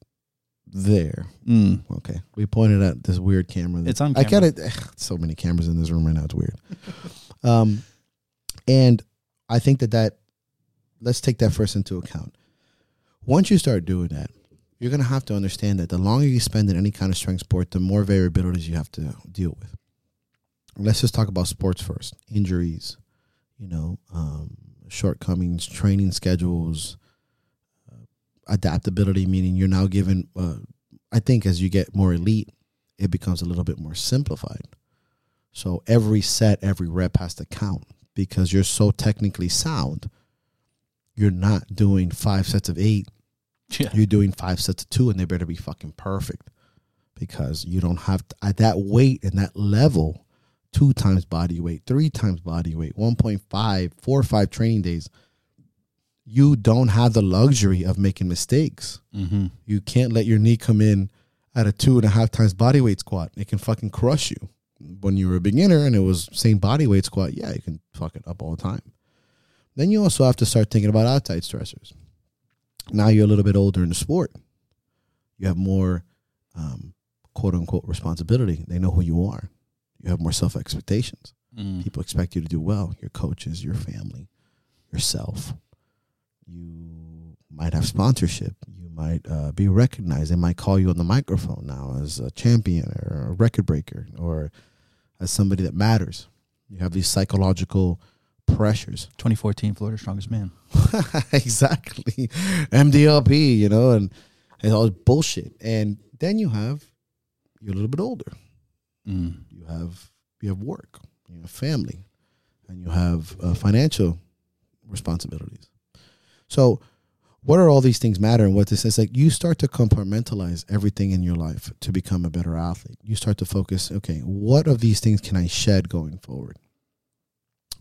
there. Mm. Okay. We pointed at this weird camera. that- It's on I got camera. it. So many cameras in this room right now. It's weird. um, and I think that that let's take that first into account. Once you start doing that, you're gonna have to understand that the longer you spend in any kind of strength sport, the more variabilities you have to deal with. Let's just talk about sports first. Injuries, you know, um, shortcomings, training schedules, uh, adaptability. Meaning you're now given. Uh, I think as you get more elite, it becomes a little bit more simplified. So every set, every rep has to count because you're so technically sound. You're not doing five sets of eight. Yeah. You're doing five sets of two, and they better be fucking perfect because you don't have to, at that weight and that level, two times body weight, three times body weight, 1.5, four or five training days. You don't have the luxury of making mistakes. Mm-hmm. You can't let your knee come in at a two and a half times body weight squat. It can fucking crush you. when you were a beginner and it was same body weight squat, yeah, you can fuck it up all the time. Then you also have to start thinking about outside stressors. Now you're a little bit older in the sport. You have more um, quote unquote responsibility. They know who you are. You have more self expectations. Mm. People expect you to do well. Your coaches, your family, yourself. You might have sponsorship. You might uh, be recognized. They might call you on the microphone now as a champion or a record breaker or as somebody that matters. You have these psychological pressures. 2014 Florida Strongest Man. exactly. MDLP, you know, and, and all this bullshit. And then you have you're a little bit older. Mm. You have you have work, you have family, and you have uh, financial responsibilities. So, what are all these things matter? And what this is like, you start to compartmentalize everything in your life to become a better athlete. You start to focus. Okay, what of these things can I shed going forward?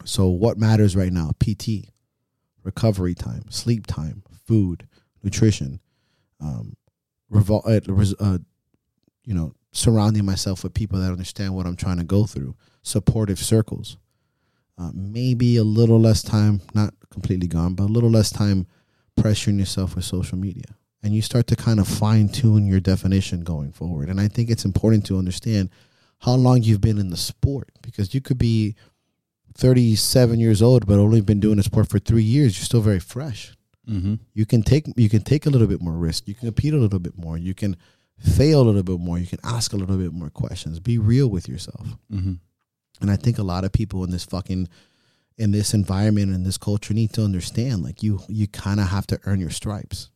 So, what matters right now? PT, recovery time, sleep time, food, nutrition, um, revol- uh, uh, you know, surrounding myself with people that understand what I'm trying to go through, supportive circles. Uh, maybe a little less time, not completely gone, but a little less time pressuring yourself with social media. And you start to kind of fine tune your definition going forward. And I think it's important to understand how long you've been in the sport because you could be 37 years old, but only been doing the sport for three years. You're still very fresh. Mm-hmm. You can take you can take a little bit more risk. You can compete a little bit more. You can fail a little bit more. You can ask a little bit more questions. Be real with yourself. Mm-hmm. And I think a lot of people in this fucking in this environment and this culture need to understand like you you kind of have to earn your stripes.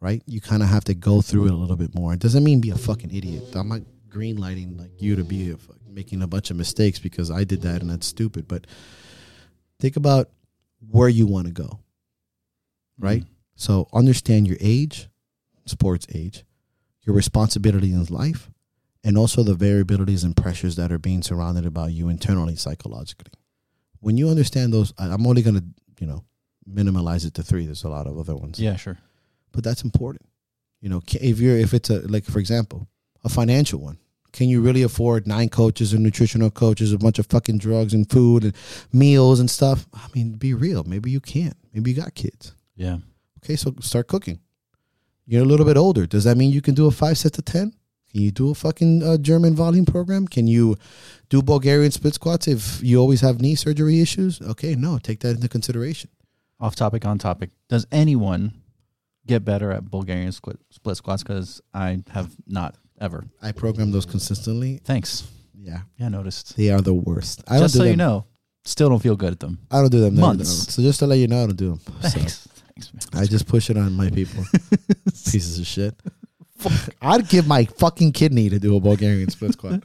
Right? You kind of have to go through it a little bit more. It doesn't mean be a fucking idiot. I'm not green lighting like you to be a, fuck- making a bunch of mistakes because I did that and that's stupid, but think about where you want to go. Mm-hmm. Right? So understand your age, sports age, your responsibility in life, and also the variabilities and pressures that are being surrounded about you internally, psychologically. When you understand those, I'm only going to, you know, minimalize it to three. There's a lot of other ones, Yeah, sure. but that's important. You know, if you're, if it's a, like, for example, a financial one, can you really afford nine coaches and nutritional coaches, a bunch of fucking drugs and food and meals and stuff? I mean, be real. Maybe you can't. Maybe you got kids. Yeah. Okay, so start cooking. You're a little bit older. Does that mean you can do a five set to ten? Can you do a fucking uh, German volume program? Can you do Bulgarian split squats if you always have knee surgery issues? Okay, no, take that into consideration. Off topic, on topic. Does anyone get better at Bulgarian split, split squats? Because I have not ever. I program those consistently. Thanks. Yeah, Yeah, I noticed. they are the worst. I Just so you know, still don't feel good at them. I don't do them. Months. So just to let you know, I don't do them. So Thanks. Thanks, man. I just push it on my people. Pieces of shit. I'd give my fucking kidney to do a Bulgarian split squat.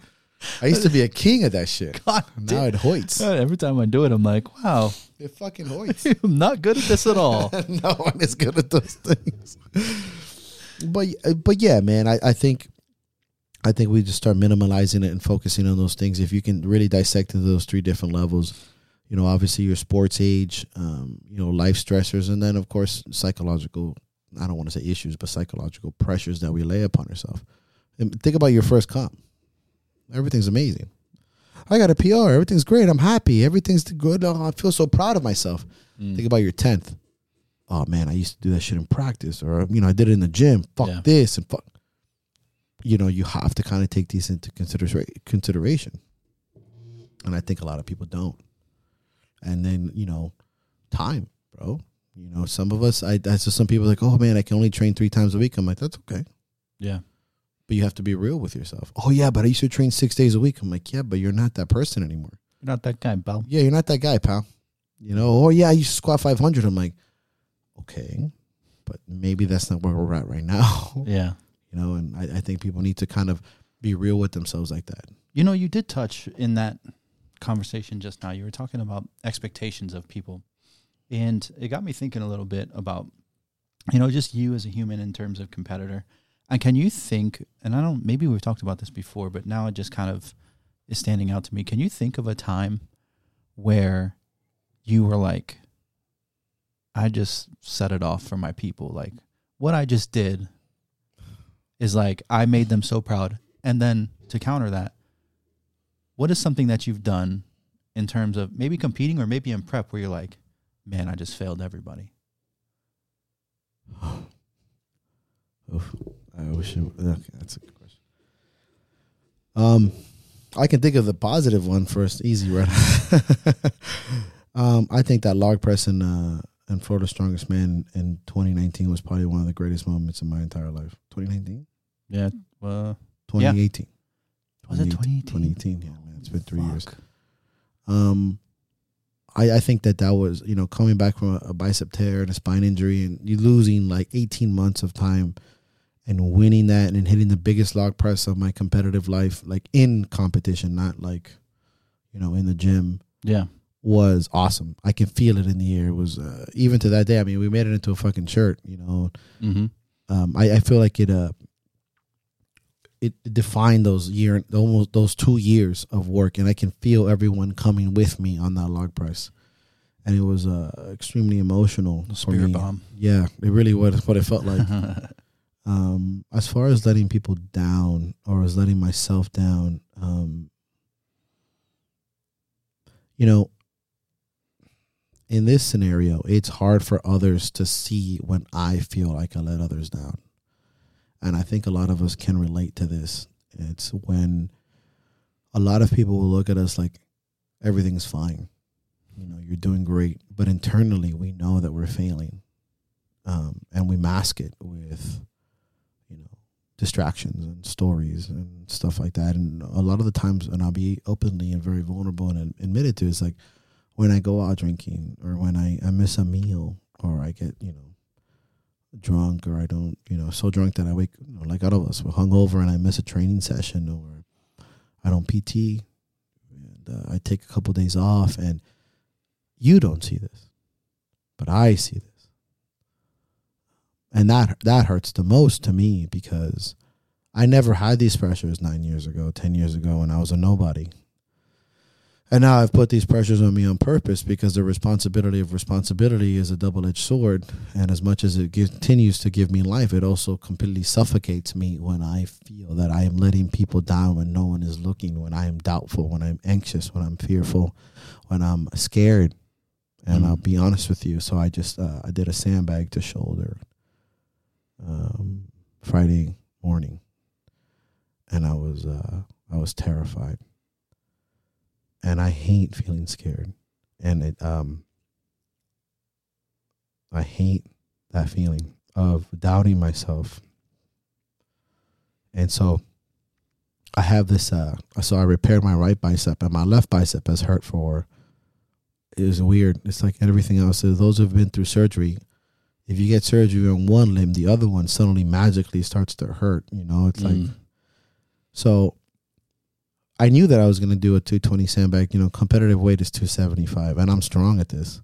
I used to be a king of that shit. God Now it hoits. Every time I do it, I'm like, wow, It fucking hoits. I'm not good at this at all. no one is good at those things. But uh, but yeah, man, I, I think I think we just start minimalizing it and focusing on those things. If you can really dissect into those three different levels, you know, obviously your sports age, um, you know, life stressors, and then of course psychological. I don't want to say issues, but psychological pressures that we lay upon ourselves. And think about your first comp. Everything's amazing. I got a PR. Everything's great. I'm happy. Everything's good. Oh, I feel so proud of myself. Mm. Think about your tenth. Oh man, I used to do that shit in practice, or you know, I did it in the gym. Fuck Yeah. this and fuck. You know, you have to kind of take these into considera- consideration, and I think a lot of people don't. And then you know, time, bro. You know, some of us, I just some people like, oh man, I can only train three times a week. I'm like, that's okay, Yeah. but you have to be real with yourself. Oh yeah, but I used to train six days a week. I'm like, yeah, but you're not that person anymore. You're not that guy, pal. Yeah, you're not that guy, pal. You know, oh yeah, I used to squat 500. I'm like, okay, but maybe that's not where we're at right now. Yeah. You know, and I, I think people need to kind of be real with themselves like that. You know, you did touch in that conversation just now. You were talking about expectations of people. And it got me thinking a little bit about, you know, just you as a human in terms of competitor. And can you think, and I don't, maybe we've talked about this before, but now it just kind of is standing out to me. Can you think of a time where you were like, I just set it off for my people? Like, what I just did is like, I made them so proud. And then to counter that, what is something that you've done in terms of maybe competing or maybe in prep where you're like, man, I just failed everybody? Oof. I wish it, okay, that's a good question. Um, I can think of the positive one first. Easy, right? um, I think that log press in uh, in Florida's Strongest Man in 2019 was probably one of the greatest moments in my entire life. 2019, Yeah. Well, 2018. Was it 2018? 2018. Yeah, man, it's been three years. Um, I, I think that that was you know coming back from a, a bicep tear and a spine injury and you losing like 18 months of time and winning that and hitting the biggest log press of my competitive life like in competition not like you know in the gym Yeah. Was awesome i can feel it in the air it was uh, even to that day i mean we made it into a fucking shirt you know Mm-hmm. um, I, I feel like it uh it defined those year almost those two years of work and I can feel everyone coming with me on that log press. And it was uh extremely emotional Spirit bomb. Yeah, it really was what it felt like. um as far as letting people down or as letting myself down, um you know, in this scenario, it's hard for others to see when I feel like I let others down. And I think a lot of us can relate to this. It's when a lot of people will look at us like everything's fine. You know, you're doing great. But internally, we know that we're failing. Um, and we mask it with, you know, distractions and stories and stuff like that. And a lot of the times, and I'll be openly and very vulnerable and admit it to, it's like when I go out drinking or when I, I miss a meal or I get, you know, drunk or I don't, you know, so drunk that I wake, you know, like out of us, we're hungover and I miss a training session or I don't PT and uh, I take a couple days off and you don't see this, but I see this. And that that hurts the most to me because I never had these pressures 9 years ago, 10 years ago when I was a nobody. And now I've put these pressures on me on purpose because the responsibility of responsibility is a double edged sword. And as much as it continues to give me life, it also completely suffocates me when I feel that I am letting people down when no one is looking, when I am doubtful, when I'm anxious, when I'm fearful, when I'm scared. And Mm. I'll be honest with you. So I just uh, I did a sandbag to shoulder um, Friday morning, and I was uh, I was terrified and I hate feeling scared. And it um I hate that feeling of doubting myself. And so I have this uh so I repaired my right bicep and my left bicep has hurt for it was weird. It's like everything else. So those who've been through surgery, if you get surgery on one limb, the other one suddenly magically starts to hurt. You know, it's like Mm. so I knew that I was going to do a 220 sandbag. You know, competitive weight is 275, and I'm strong at this.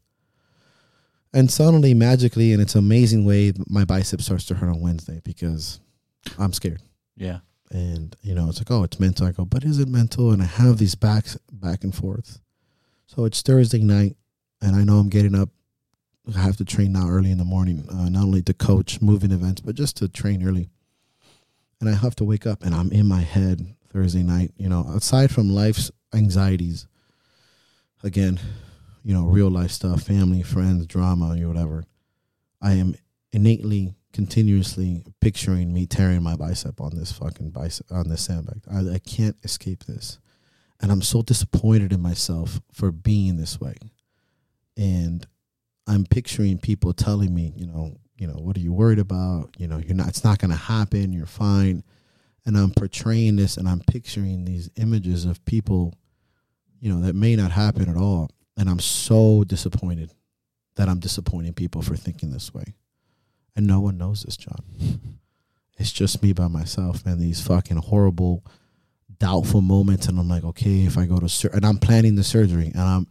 And suddenly, magically, in its amazing way, my bicep starts to hurt on Wednesday because I'm scared. Yeah. And you know, it's like, oh, it's mental. I go, but is it mental? And I have these backs back and forth. So it's Thursday night, and I know I'm getting up. I have to train now early in the morning, uh, not only to coach moving events, but just to train early. And I have to wake up, and I'm in my head Thursday night. You know, aside from life's anxieties, again, you know, real life stuff, family, friends, drama, or whatever. I am innately, continuously picturing me tearing my bicep on this fucking bicep on this sandbag. I, I can't escape this, and I'm so disappointed in myself for being this way. And I'm picturing people telling me, you know, you know, what are you worried about? You know, you're not. It's not going to happen. You're fine. And I'm portraying this, and I'm picturing these images of people, you know, that may not happen at all. And I'm so disappointed that I'm disappointing people for thinking this way. And no one knows this, John. It's just me by myself, and these fucking horrible, doubtful moments. And I'm like, okay, if I go to and I'm planning the surgery, and I'm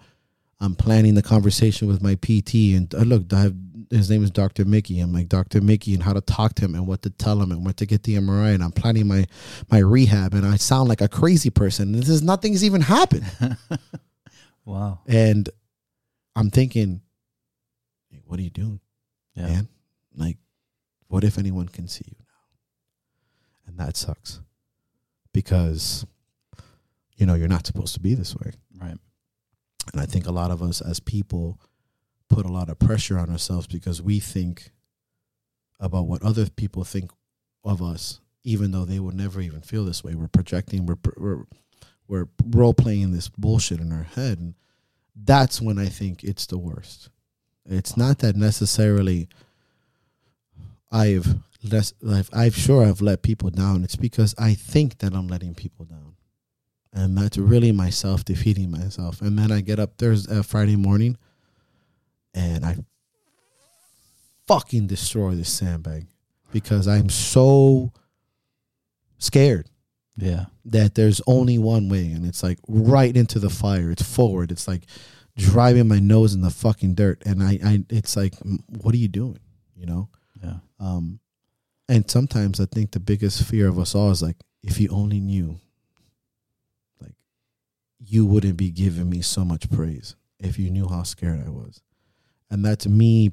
I'm planning the conversation with my PT. And uh, look, I have, his name is Dr. Mickey. I'm like Dr. Mickey, and how to talk to him, and what to tell him, and what to get the MRI. And I'm planning my my rehab, and I sound like a crazy person. This is nothing's even happened. Wow. And I'm thinking, hey, what are you doing? Yeah. man. Like, what if anyone can see you now? And that sucks because, you know, you're not supposed to be this way. Right. And I think a lot of us as people put a lot of pressure on ourselves because we think about what other people think of us, even though they will never even feel this way. We're projecting, we're we're, we're role playing this bullshit in our head, and that's when I think it's the worst. It's not that necessarily I've less I've, I've sure I've let people down. It's because I think that I'm letting people down, and that's really myself defeating myself. And then I get up Thursday uh, Friday morning, and I fucking destroy this sandbag because I'm so scared Yeah. that there's only one way and it's like right into the fire it's forward it's like driving my nose in the fucking dirt and i, I it's like what are you doing you know Yeah. um and sometimes i think the biggest fear of us all is like if you only knew like you wouldn't be giving me so much praise if you knew how scared i was and that's me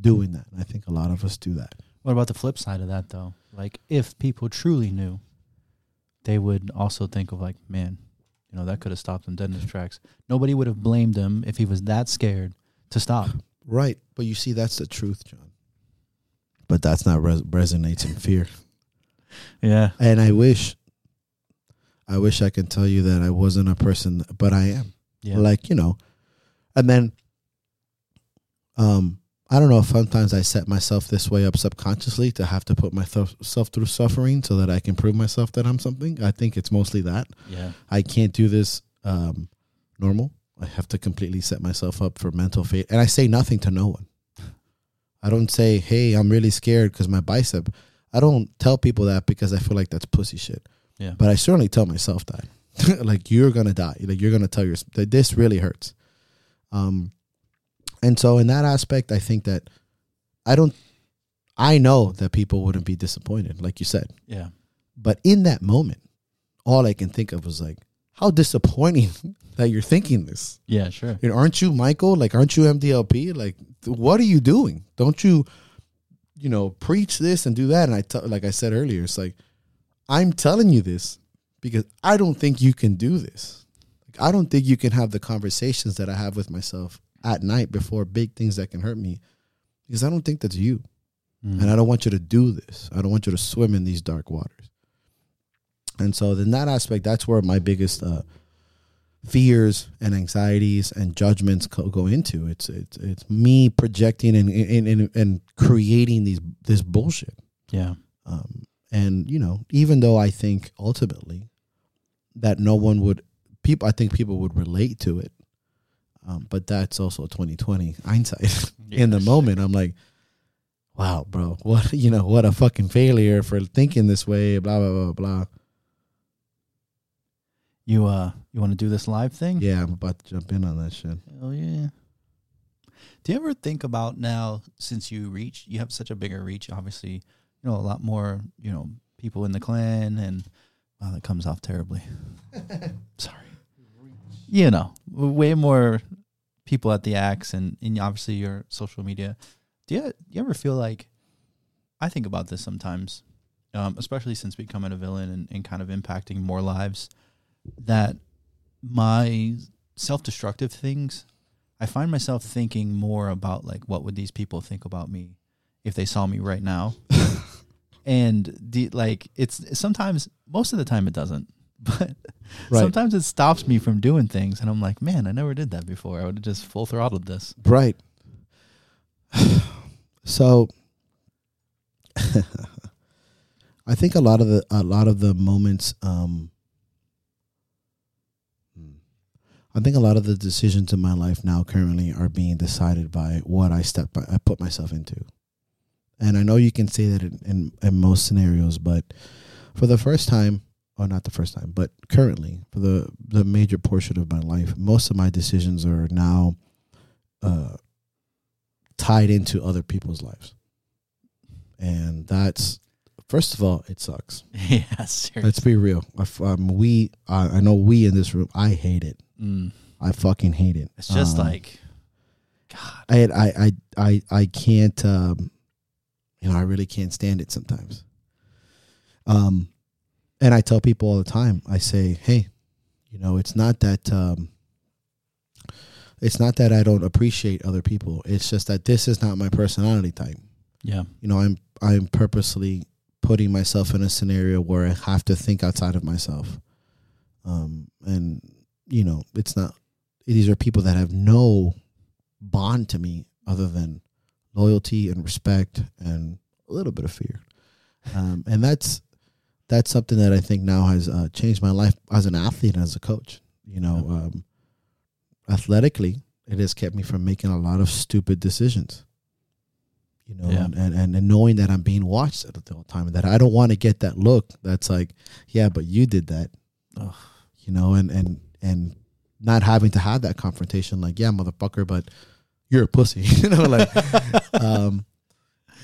doing that i think a lot of us do that What about the flip side of that though? Like if people truly knew, they would also think of like, man, you know, that could have stopped him dead in his tracks. Nobody would have blamed him if he was that scared to stop. Right, but you see, that's the truth, John. But that's not res- resonates in fear, Yeah. and I wish, I wish I could tell you that I wasn't a person, but I am. Yeah. Like you know, and then, um, I don't know. if Sometimes I set myself this way up subconsciously to have to put myself through suffering so that I can prove myself that I'm something. I think it's mostly that. yeah. I can't do this um, normal. I have to completely set myself up for mental fate. And I say nothing to no one. I don't say, hey, I'm really scared because my bicep. I don't tell people that because I feel like that's pussy shit. Yeah. But I certainly tell myself that. like, you're going to die. Like, you're going to tell yourself that this really hurts. Um, and so, in that aspect, I think that I don't, I know that people wouldn't be disappointed, like you said. Yeah. But in that moment, all I can think of was like, how disappointing that you're thinking this. Yeah, sure. You know, aren't you Michael? Like, aren't you MDLP? Like, what are you doing? Don't you, you know, preach this and do that? And I, t- like I said earlier, it's like, I'm telling you this because I don't think you can do this. Like, I don't think you can have the conversations that I have with myself at night before big things that can hurt me because I don't think that's you. Mm. And I don't want you to do this. I don't want you to swim in these dark waters. And so, in that aspect, that's where my biggest uh, fears and anxieties and judgments co- go into. It's it's it's me projecting and and, and, and creating these this bullshit. yeah. Um, and you know, even though I think ultimately that no one would people, I think people would relate to it. Um, but that's also 2020 hindsight. In the moment, I'm like, wow, bro, what you know, what a fucking failure for thinking this way. Blah blah blah blah. You uh you want to do this live thing? Yeah, I'm about to jump in on that shit. Oh yeah. Do you ever think about now since you reach you have such a bigger reach, obviously, you know, a lot more, you know, people in the clan and wow, that comes off terribly. Sorry. You know, way more people at the axe and, and obviously your social media. Do you, you ever feel like I think about this sometimes, um, especially since becoming a villain and, and kind of impacting more lives, that my self-destructive things i find myself thinking more about like what would these people think about me if they saw me right now and the like it's sometimes most of the time it doesn't but Right. sometimes it stops me from doing things and i'm like man i never did that before i would have just full throttled this Right. so I think a lot of the a lot of the moments um I think a lot of the decisions in my life now currently are being decided by what I step by, I put myself into. And I know you can say that in, in, in most scenarios, but for the first time, or not the first time, but currently, for the the major portion of my life, most of my decisions are now uh, tied into other people's lives, and that's first of all, it sucks. yeah seriously Let's be real. I f- Um, we, I, I know we in this room. I hate it. mm. I fucking hate it. it's just Um, like god I, I, I, I, I can't. Um, you know, I really can't stand it sometimes. Um, and I tell people all the time. I say, hey, You know, it's not that um, it's not that I don't appreciate other people. It's just that this is not my personality type. Yeah. You know, I'm I'm purposely putting myself in a scenario where I have to think outside of myself. Um, and you know, it's not these are people that have no bond to me other than loyalty and respect and a little bit of fear. Um, and that's that's something that I think now has uh, changed my life as an athlete and as a coach. You know, um, athletically, it has kept me from making a lot of stupid decisions. You know, Yeah. and, and, and knowing that I'm being watched at the whole time, and that I don't want to get that look that's like, yeah, but you did that. Ugh. You know, and and and not having to have that confrontation, like, yeah, motherfucker, but you're a pussy. you know, like, um,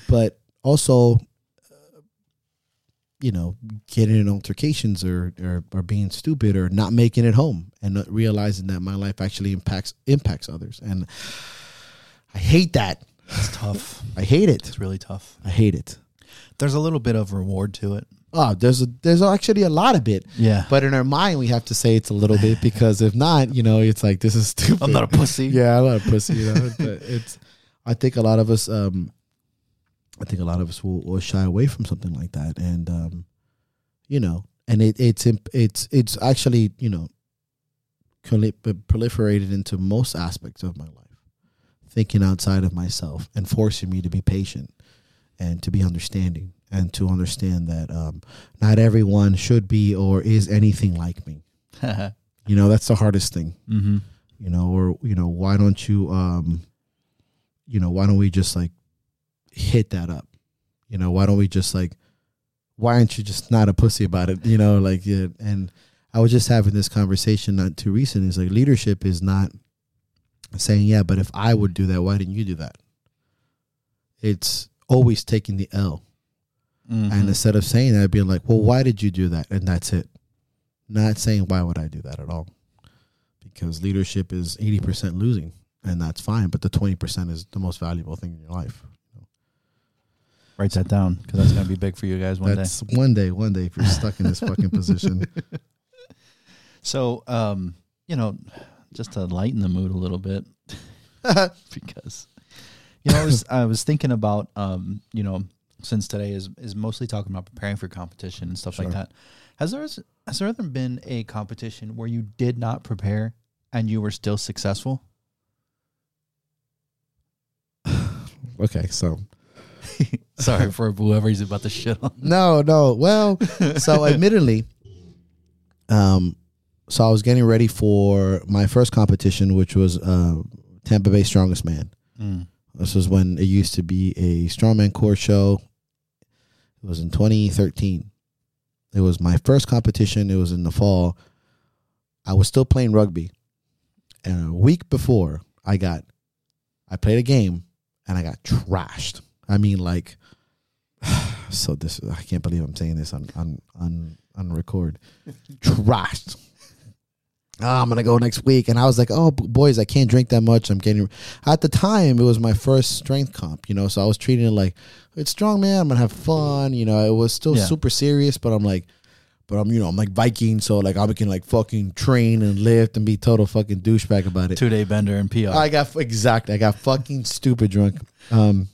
but also, you know, getting in altercations or, or or being stupid or not making it home and not realizing that my life actually impacts impacts others, and I hate that. It's tough. I hate it. It's really tough. I hate it. There's a little bit of reward to it. Oh, there's a, there's actually a lot of it, Yeah. but in our mind we have to say it's a little bit because if not, you know, it's like this is stupid. I'm not a pussy. yeah, I'm not a pussy. You know, but it's. I think a lot of us, um, I think a lot of us will, will shy away from something like that, and um, you know, and it it's it's it's actually you know, proliferated into most aspects of my life, thinking outside of myself and forcing me to be patient and to be understanding and to understand that um, not everyone should be or is anything like me. You know, that's the hardest thing mm-hmm. you know or you know why don't you um you know why don't we just like hit that up. You know why don't we just like why aren't you just not a pussy about it? You know like yeah, and i was just having this conversation not too recent. Is like leadership is not saying yeah but if i would do that why didn't you do that? It's always taking the l. Mm-hmm. and instead of saying that being like well why did you do that? And that's it. Not saying why would i do that at all? Because leadership is 80% losing and that's fine but the 20% is the most valuable thing in your life Write that down because that's gonna be big for you guys one day. that's one day one day if you're stuck in this fucking position So, um, you know, just to lighten the mood a little bit, because you know, I was I was thinking about, um, you know, since today is is mostly talking about preparing for competition and stuff Sure. like that. Has there has there ever been a competition where you did not prepare and you were still successful? okay so Sorry for whoever he's about to shit on. no no well so admittedly um so i was getting ready for my first competition which was uh tampa bay strongest man Mm. This was when it used to be a strongman core show. It was in 2013. It was my first competition. It was in the fall. I was still playing rugby. And a week before, I got, I played a game and I got trashed. I mean, like, so this, I can't believe I'm saying this on, on, on, on record. trashed. Ah, I'm gonna go next week, and I was like, "Oh, b- boys, I can't drink that much. I'm getting." At the time, it was my first strength comp, you know, so I was treating it like it's strong, man. I'm gonna have fun, you know. It was still Yeah. super serious, but I'm like, but I'm, you know, I'm like Viking, so like I can like fucking train and lift and be total fucking douchebag about it. Two day bender and PR. I got exactly, I got fucking stupid drunk, um,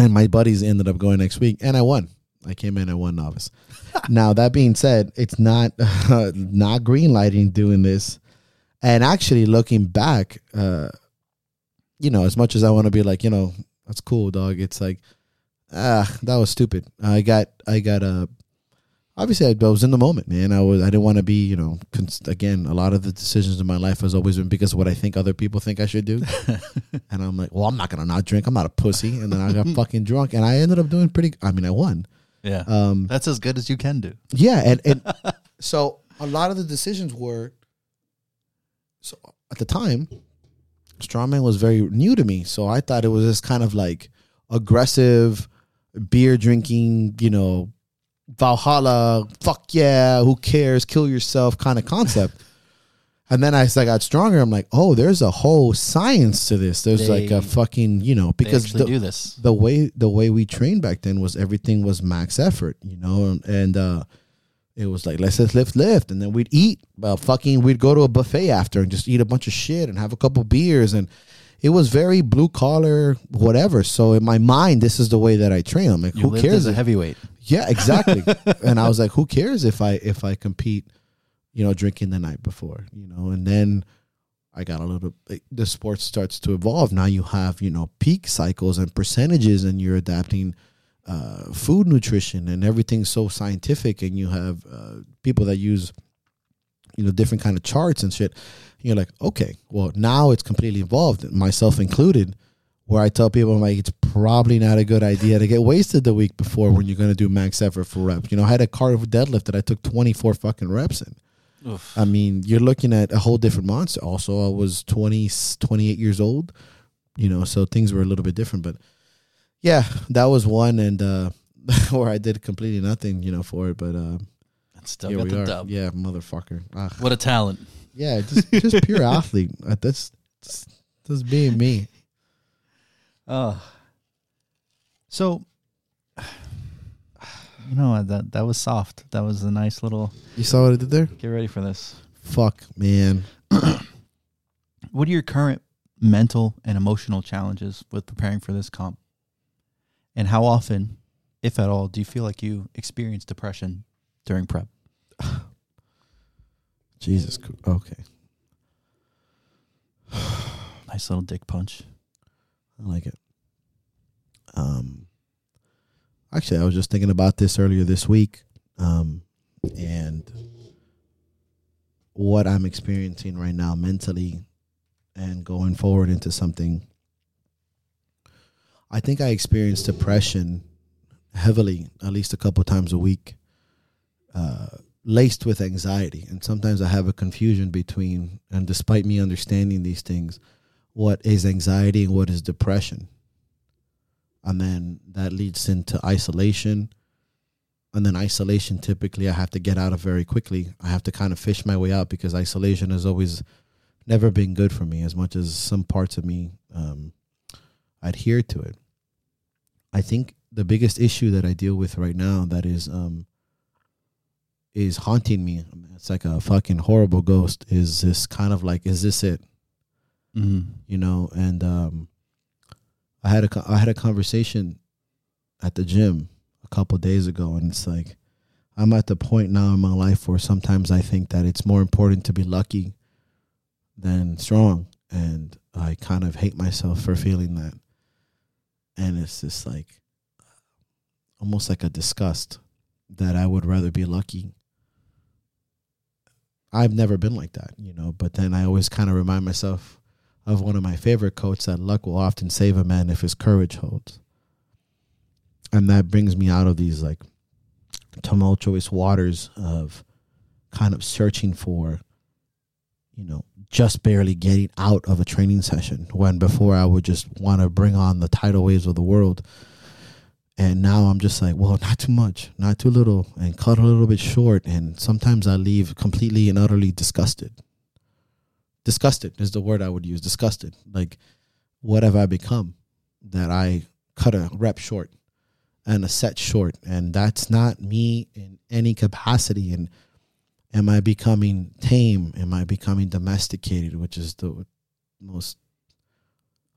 and my buddies ended up going next week, and I won. I came in, I won novice. now that being said, it's not not green lighting doing this, and actually looking back, uh, you know, as much as I want to be like, you know, that's cool, dog. It's like, ah, that was stupid. I got, I got a. Obviously, I was in the moment, man. I was. I didn't want to be, you know. Cons- again, a lot of the decisions in my life has always been because of what I think other people think I should do. and I'm like, well, I'm not gonna not drink. I'm not a pussy. And then I got fucking drunk, and I ended up doing pretty. I mean, I won. yeah. Um, That's as good as you can do. yeah, and and so a lot of the decisions were. So at the time, strongman was very new to me, so I thought it was this kind of like aggressive, beer drinking, you know, Valhalla, fuck yeah, who cares, kill yourself kind of concept. And then as I got stronger, I'm like, oh, there's a whole science to this. There's like a fucking, you know, They because actually the, do this. the way the way we trained back then was everything was max effort, you know, and, and uh, it was like let's just lift, lift, and then we'd eat. Uh, fucking, we'd go to a buffet after and just eat a bunch of shit and have a couple beers, and it was very blue collar, whatever. So in my mind, this is the way that I train. I'm like, You who cares? as a heavyweight. yeah, exactly. and I was like, who cares if I if I compete, you know, drinking the night before, you know, and then I got a little like, the sport starts to evolve. Now you have, you know, peak cycles and percentages and you're adapting uh, food nutrition and everything's so scientific and you have uh, people that use you know different kind of charts and shit. You're like, okay, well now it's completely evolved, myself included where I tell people I'm like it's probably not a good idea to get wasted the week before when you're going to do max effort for reps. You know, I had a cardio deadlift that I took 24 fucking reps in. Oof. I mean, you're looking at a whole different monster. Also, I was 20 28 years old, you know, so things were a little bit different, but yeah, that was one and uh where I did completely nothing, you know, for it, but uh still here got we the are. dub. Yeah, motherfucker. Ah, What a talent. Yeah, just just pure athlete. Uh, That's just, just being me. Oh. So, you know that that was soft. That was a nice little. You saw what I did there? Get ready for this. Fuck, man. What are your current mental and emotional challenges with preparing for this comp? And how often, if at all, do you feel like you experience depression during prep? Jesus. Okay. Nice little dick punch. I like it. Um, actually, I was just thinking about this earlier this week, um, and what I'm experiencing right now mentally, and going forward into something. I think I experience depression heavily, at least a couple times a week, uh, laced with anxiety, and sometimes I have a confusion between. And despite me understanding these things, what is anxiety and what is depression. And then that leads into isolation. And then isolation, typically, I have to get out of very quickly. I have to kind of fish my way out because isolation has always never been good for me, as much as some parts of me um, adhere to it. I think the biggest issue that I deal with right now that is um, is haunting me. It's like a fucking horrible ghost. Is this kind of like, is this it? Mm-hmm. you know and um i had a i had a conversation at the gym a couple days ago and it's like i'm at the point now in my life where sometimes i think that it's more important to be lucky than strong and i kind of hate myself for feeling that and it's just like almost like a disgust that i would rather be lucky i've never been like that you know but then i always kind of remind myself of one of my favorite quotes that luck will often save a man if his courage holds. And that brings me out of these like tumultuous waters of kind of searching for, you know, just barely getting out of a training session when before I would just want to bring on the tidal waves of the world. And now I'm just like, well, not too much, not too little, and cut a little bit short. And sometimes I leave completely and utterly disgusted disgusted is the word I would use. Disgusted. Like, what have I become that I cut a rep short and a set short? And that's not me in any capacity. And am I becoming tame? Am I becoming domesticated? Which is the most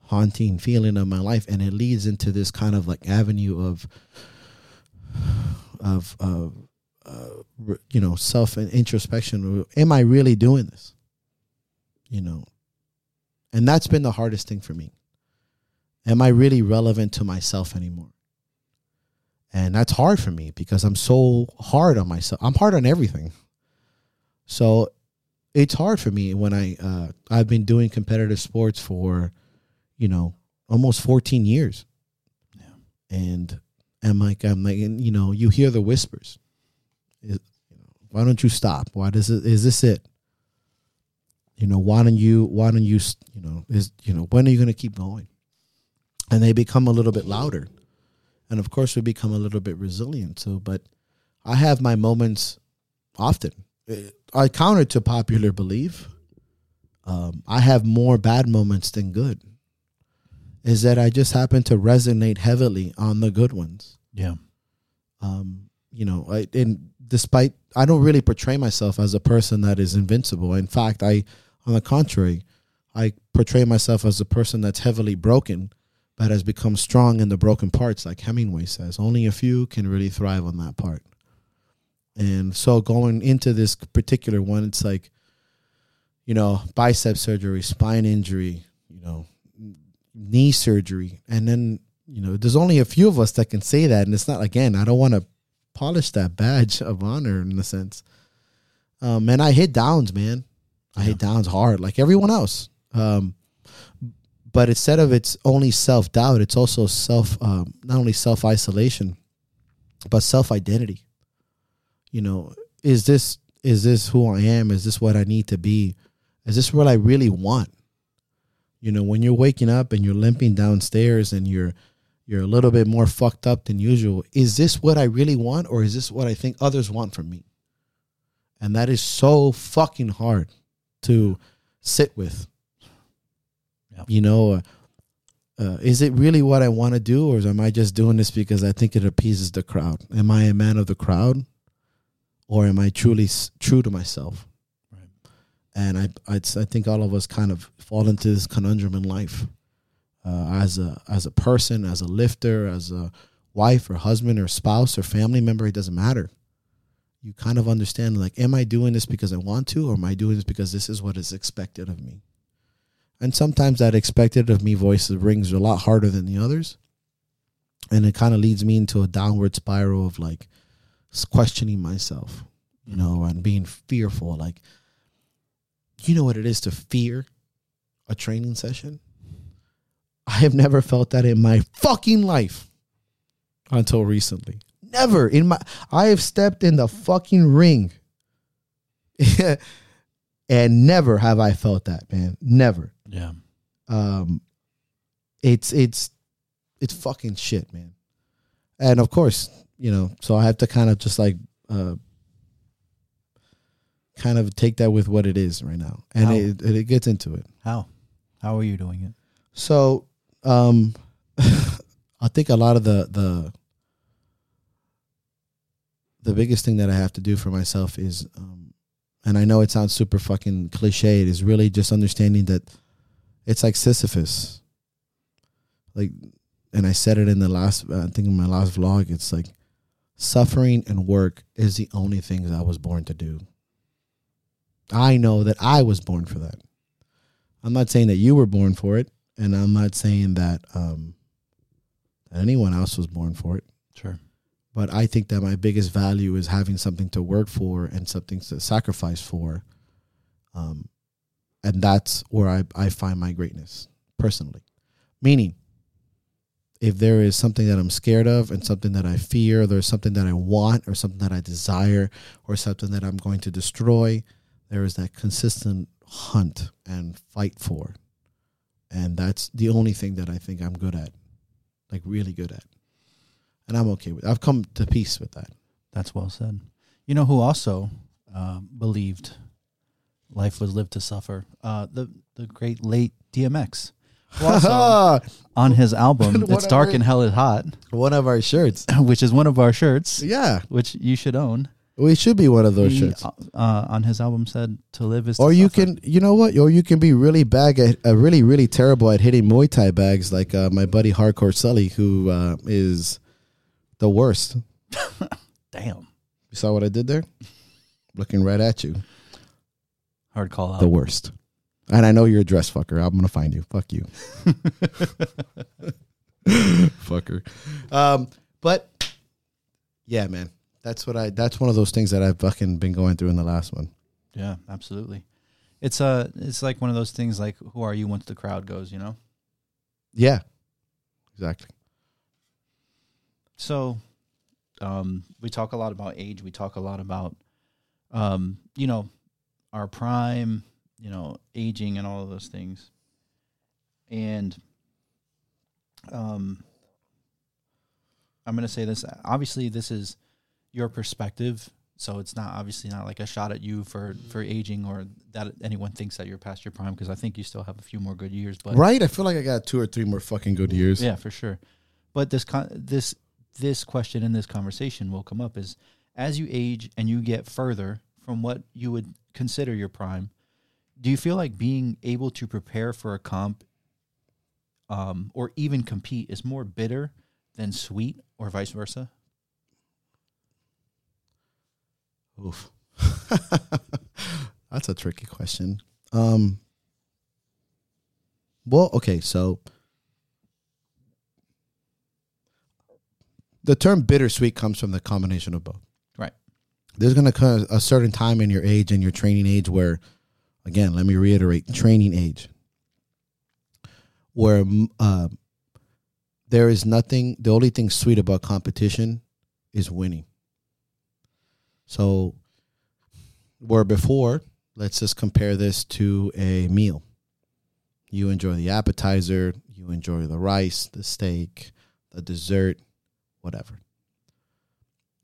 haunting feeling of my life. And it leads into this kind of like avenue of, of, of, uh, you know, self and introspection. Am I really doing this? you know and that's been the hardest thing for me am i really relevant to myself anymore and that's hard for me because i'm so hard on myself i'm hard on everything so it's hard for me when i uh, i've been doing competitive sports for you know almost 14 years. Yeah. and i'm like i'm like and, you know you hear the whispers. Is- why don't you stop? Why does it is this it? You know why don't you why don't you you know is you know when are you going to keep going? And they become a little bit louder. And of course we become a little bit resilient so but i have my moments often. Eh, i counter to popular belief. Um, i have more bad moments than good is that i just happen to resonate heavily on the good ones Yeah. um, you know, I, and despite I don't really portray myself as a person that is invincible. In fact, I, on the contrary, I portray myself as a person that's heavily broken, but has become strong in the broken parts, like Hemingway says. Only a few can really thrive on that part. And so going into this particular one, it's like, you know, bicep surgery, spine injury, you know, knee surgery. And then, you know, there's only a few of us that can say that. And it's not, again, I don't want to polish that badge of honor in a sense. Um, and I hit downs, man. I hit downs hard, like everyone else. Um, but instead of it's only self doubt, it's also self, um, not only self isolation, but self identity. You know, is this is this who I am? Is this what I need to be? Is this what I really want? You know, when you're waking up and you're limping downstairs and you're you're a little bit more fucked up than usual. Is this what I really want or is this what I think others want from me? And that is so fucking hard to sit with. Yep. You know, uh, uh, is it really what I want to do or am I just doing this because I think it appeases the crowd? Am I a man of the crowd or am I truly s- true to myself? And I, I, I think all of us kind of fall into this conundrum in life uh, as a as a person, as a lifter, as a wife or husband or spouse or family member. It doesn't matter. You kind of understand, like, am I doing this because I want to, or am I doing this because this is what is expected of me? And sometimes that expected of me voice rings a lot harder than the others, and it kind of leads me into a downward spiral of like questioning myself, you know, and being fearful. Like, you know what it is to fear a training session? I have never felt that in my fucking life until recently. Never in my I have stepped in the fucking ring. and never have I felt that, man. Never. Yeah. Um it's it's it's fucking shit, man. And of course, you know, so I have to kind of just like uh kind of take that with what it is right now. And How? it, it gets into it. How? How are you doing it? So, um, I think a lot of the the the biggest thing that I have to do for myself is, um, and I know it sounds super fucking cliched, is really just understanding that it's like Sisyphus. Like, and I said it in the last, I think in my last vlog. It's like suffering and work is the only things I was born to do. I know that I was born for that. I'm not saying that you were born for it and I'm not saying that um, anyone else was born for it. Sure. But I think that my biggest value is having something to work for and something to sacrifice for, um, and that's where I I find my greatness personally. Meaning, if there is something that I'm scared of and something that I fear, there's something that I want or something that I desire or something that I'm going to destroy, there is that consistent hunt and fight for and that's the only thing that I think I'm good at, like really good at, and I'm okay with. I've come to peace with that. That's well said. You know who also uh, believed life was lived to suffer? Uh, the the great late DMX. Also, on his album, It's. Dark and Hell is Hot, one of our shirts. which is one of our shirts, Yeah, which you should own. We should be one of those He, shirts. uh, on his album said to live is to Or you suffer." can, you know what? Or you can be really bag at, uh, really, really terrible at hitting Muay Thai bags, like uh, my buddy Hardcore Sully, who uh, is the worst. damn You saw what I did there? Looking right at you. hard call out. The worst. And I know you're a dress fucker. I'm gonna find you. Fuck you. fucker. Um, but yeah, man. That's what I that's one of those things that I've fucking been going through in the last one. Yeah, absolutely. It's uh it's like one of those things like who are you once the crowd goes, you know? Yeah. Exactly. So um we talk a lot about age, we talk a lot about um, you know, our prime, you know, aging and all of those things. And um I'm going to say this obviously this is your perspective so it's not obviously not like a shot at you for for aging or that anyone thinks that you're past your prime because I think you still have a few more good years but right? I feel like I got two or three more fucking good years. yeah, for sure. But this con- this this question in this conversation will come up is as you age and you get further from what you would consider your prime, do you feel like being able to prepare for a comp um, or even compete is more bitter than sweet or vice versa? Oof. That's a tricky question. Um well, okay, so the term bittersweet comes from the combination of both. Right. There's going to come a certain time in your age and your training age where, again, let me reiterate, training age, where uh, there is nothing. The only thing sweet about competition is winning. So, where before, let's just compare this to a meal. You enjoy the appetizer, you enjoy the rice, the steak, the dessert, whatever.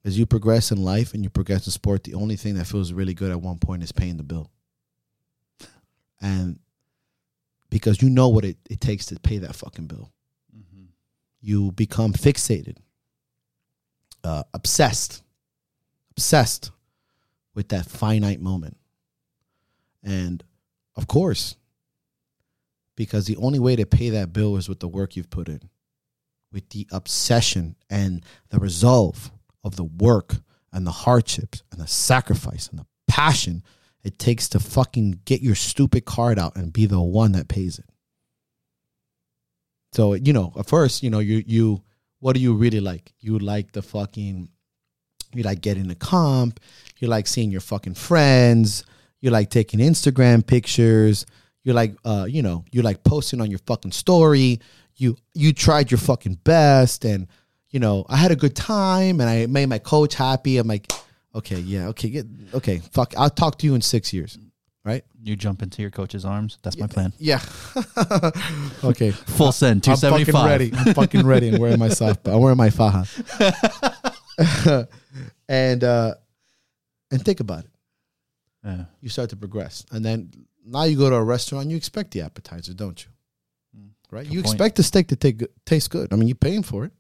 As you progress in life and you progress in sport, the only thing that feels really good at one point is paying the bill. And because you know what it, it takes to pay that fucking bill, Mm-hmm. you become fixated, uh, obsessed, obsessed with that finite moment. And of course, because the only way to pay that bill is with the work you've put in with the obsession and the resolve of the work and the hardships and the sacrifice and the passion it takes to fucking get your stupid card out and be the one that pays it. So, you know, at first, you know, you you what do you really like? You like the fucking you like getting a comp, you like seeing your fucking friends, you like taking Instagram pictures, you like uh, you know, you like posting on your fucking story, you you tried your fucking best and you know i had a good time and i made my coach happy i'm like okay yeah okay get okay fuck i'll talk to you in six years right You jump into your coach's arms. That's my plan. yeah okay Full send, i'm fucking 275. ready i'm fucking ready i'm wearing my soft i'm wearing my faja and uh and think about it. Yeah. you start to progress. And then now you go to a restaurant you expect the appetizer don't you? Right? Good you point. expect the steak to take, taste good. I mean you're paying for it.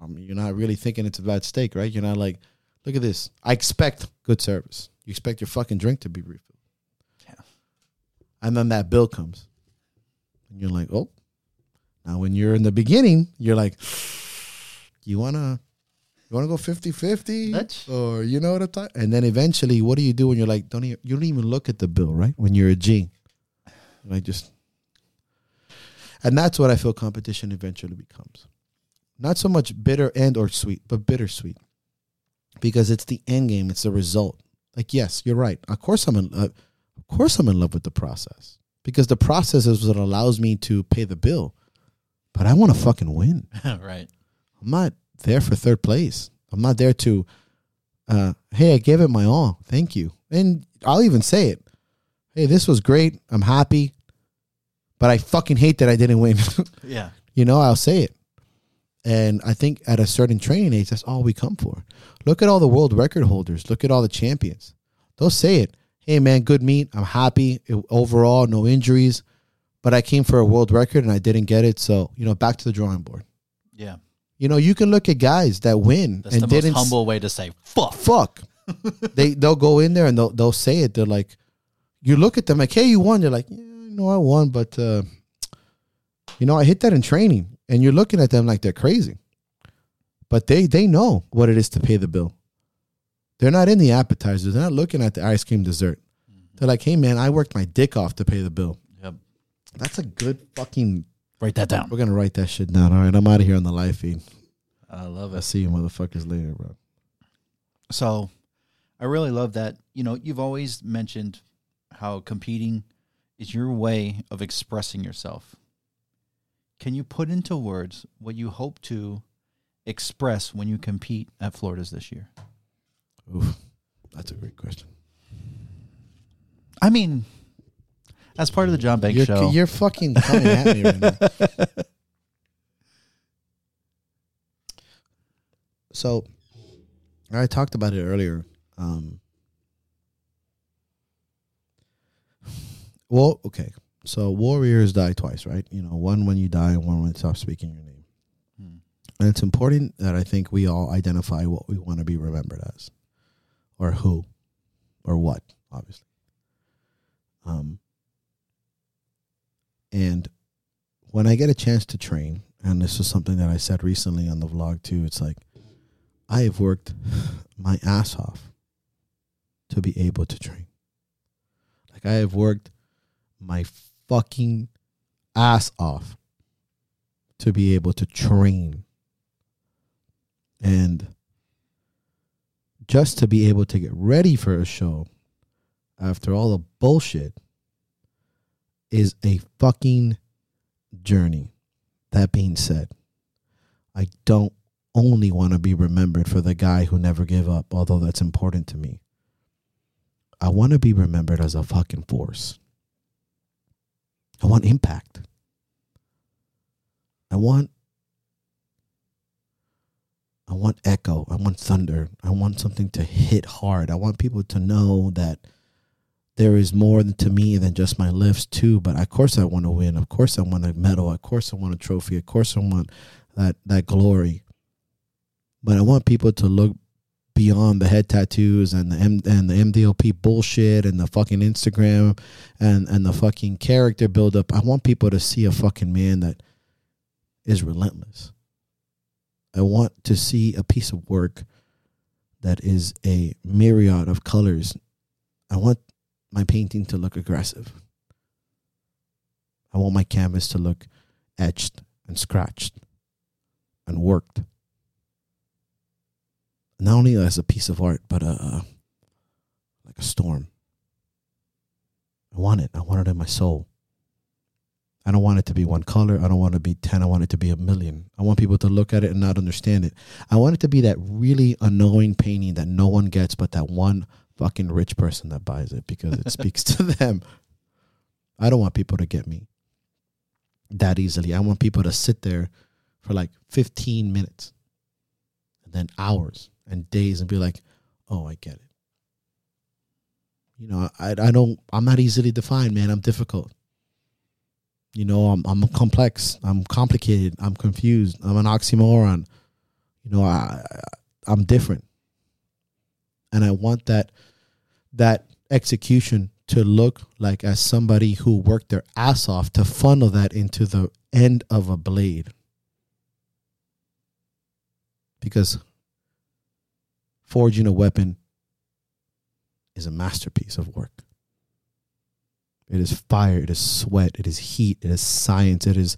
I mean, you're not really thinking it's a bad steak right? You're not like look at this. I expect good service. You expect your fucking drink to be refilled. Yeah. and then that bill comes. And you're like oh. Now when you're in the beginning you're like you want to you want to go 50-50 or you know what i'm talking and then eventually what do you do when you're like don't even, you don't even look at the bill right? When you're a g. Like just and that's what i feel competition eventually becomes. Not so much bitter and or sweet but bittersweet. Because it's the end game it's the result. Like yes you're right. Of course i'm in uh, of course i'm in love with the process. Because the process is what allows me to pay the bill. But i want to fucking win. Right. I'm not there for third place. I'm not there to, uh, hey, I gave it my all. Thank you. And I'll even say it. Hey, this was great. I'm happy. But I fucking hate that I didn't win. Yeah. you know, I'll say it. And I think at a certain training age, that's all we come for. Look at all the world record holders. Look at all the champions. They'll say it. Hey, man, good meet. I'm happy It- overall, no injuries. But I came for a world record and I didn't get it. So, you know, back to the drawing board. Yeah. You know, you can look at guys that win That's and the most didn't s- humble way to say fuck. fuck. they they'll go in there and they'll they'll say it. They're like, you look at them like, hey, you won. They're like, yeah, know I won, but uh, you know, I hit that in training. And you're looking at them like they're crazy, but they they know what it is to pay the bill. They're not in the appetizers. They're not looking at the ice cream dessert. They're like, hey, man, I worked my dick off to pay the bill. Yep. That's a good fucking. Write that down. We're gonna write that shit down. All right, I'm out of here on the live feed. I love it. I'll it. see you motherfuckers later, bro. So I really love that. You know, you've always mentioned how competing is your way of expressing yourself. Can you put into words what you hope to express when you compete at Florida's this year? Oof, that's a great question. I mean, as part of the John Banks You're, show, you're fucking coming at me right now. So, I talked about it earlier. Um, well, okay. So warriors die twice, right? You know, one when you die and one when it stops speaking your name. Hmm. And it's important that I think we all identify what we want to be remembered as, or who, or what, obviously. Um, and when I get a chance to train, and this is something that I said recently on the vlog too, it's like I have worked my ass off to be able to train. Like I have worked my fucking ass off to be able to train. And just to be able to get ready for a show after all the bullshit is a fucking journey. That being said, I don't only want to be remembered for the guy who never gave up, although that's important to me. I want to be remembered as a fucking force. I want impact. I want I want echo. I want thunder. I want something to hit hard. I want people to know that there is more to me than just my lifts too. But of course I want to win. Of course I want a medal. Of course I want a trophy. Of course I want that that glory. But I want people to look beyond the head tattoos and the M- and the MDLP bullshit and the fucking Instagram and and the fucking character buildup. I want people to see a fucking man that is relentless. I want to see a piece of work that is a myriad of colors. I want my painting to look aggressive. I want my canvas to look etched and scratched and worked. Not only as a piece of art, but a, a like a storm. I want it. I want it in my soul. I don't want it to be one color. I don't want it to be 10. I want it to be a million. I want people to look at it and not understand it. I want it to be that really annoying painting that no one gets but that one fucking rich person that buys it because it speaks to them. I don't want people to get me that easily. I want people to sit there for like 15 minutes and then hours and days and be like, oh, I get it. You know, I, I don't, I'm not easily defined, man. I'm difficult. You know, I'm I'm complex. I'm complicated. I'm confused. I'm an oxymoron. You know, I, I I'm different, and I want that that execution to look like as somebody who worked their ass off to funnel that into the end of a blade. Because forging a weapon is a masterpiece of work. It is fire, it is sweat, it is heat, it is science, it is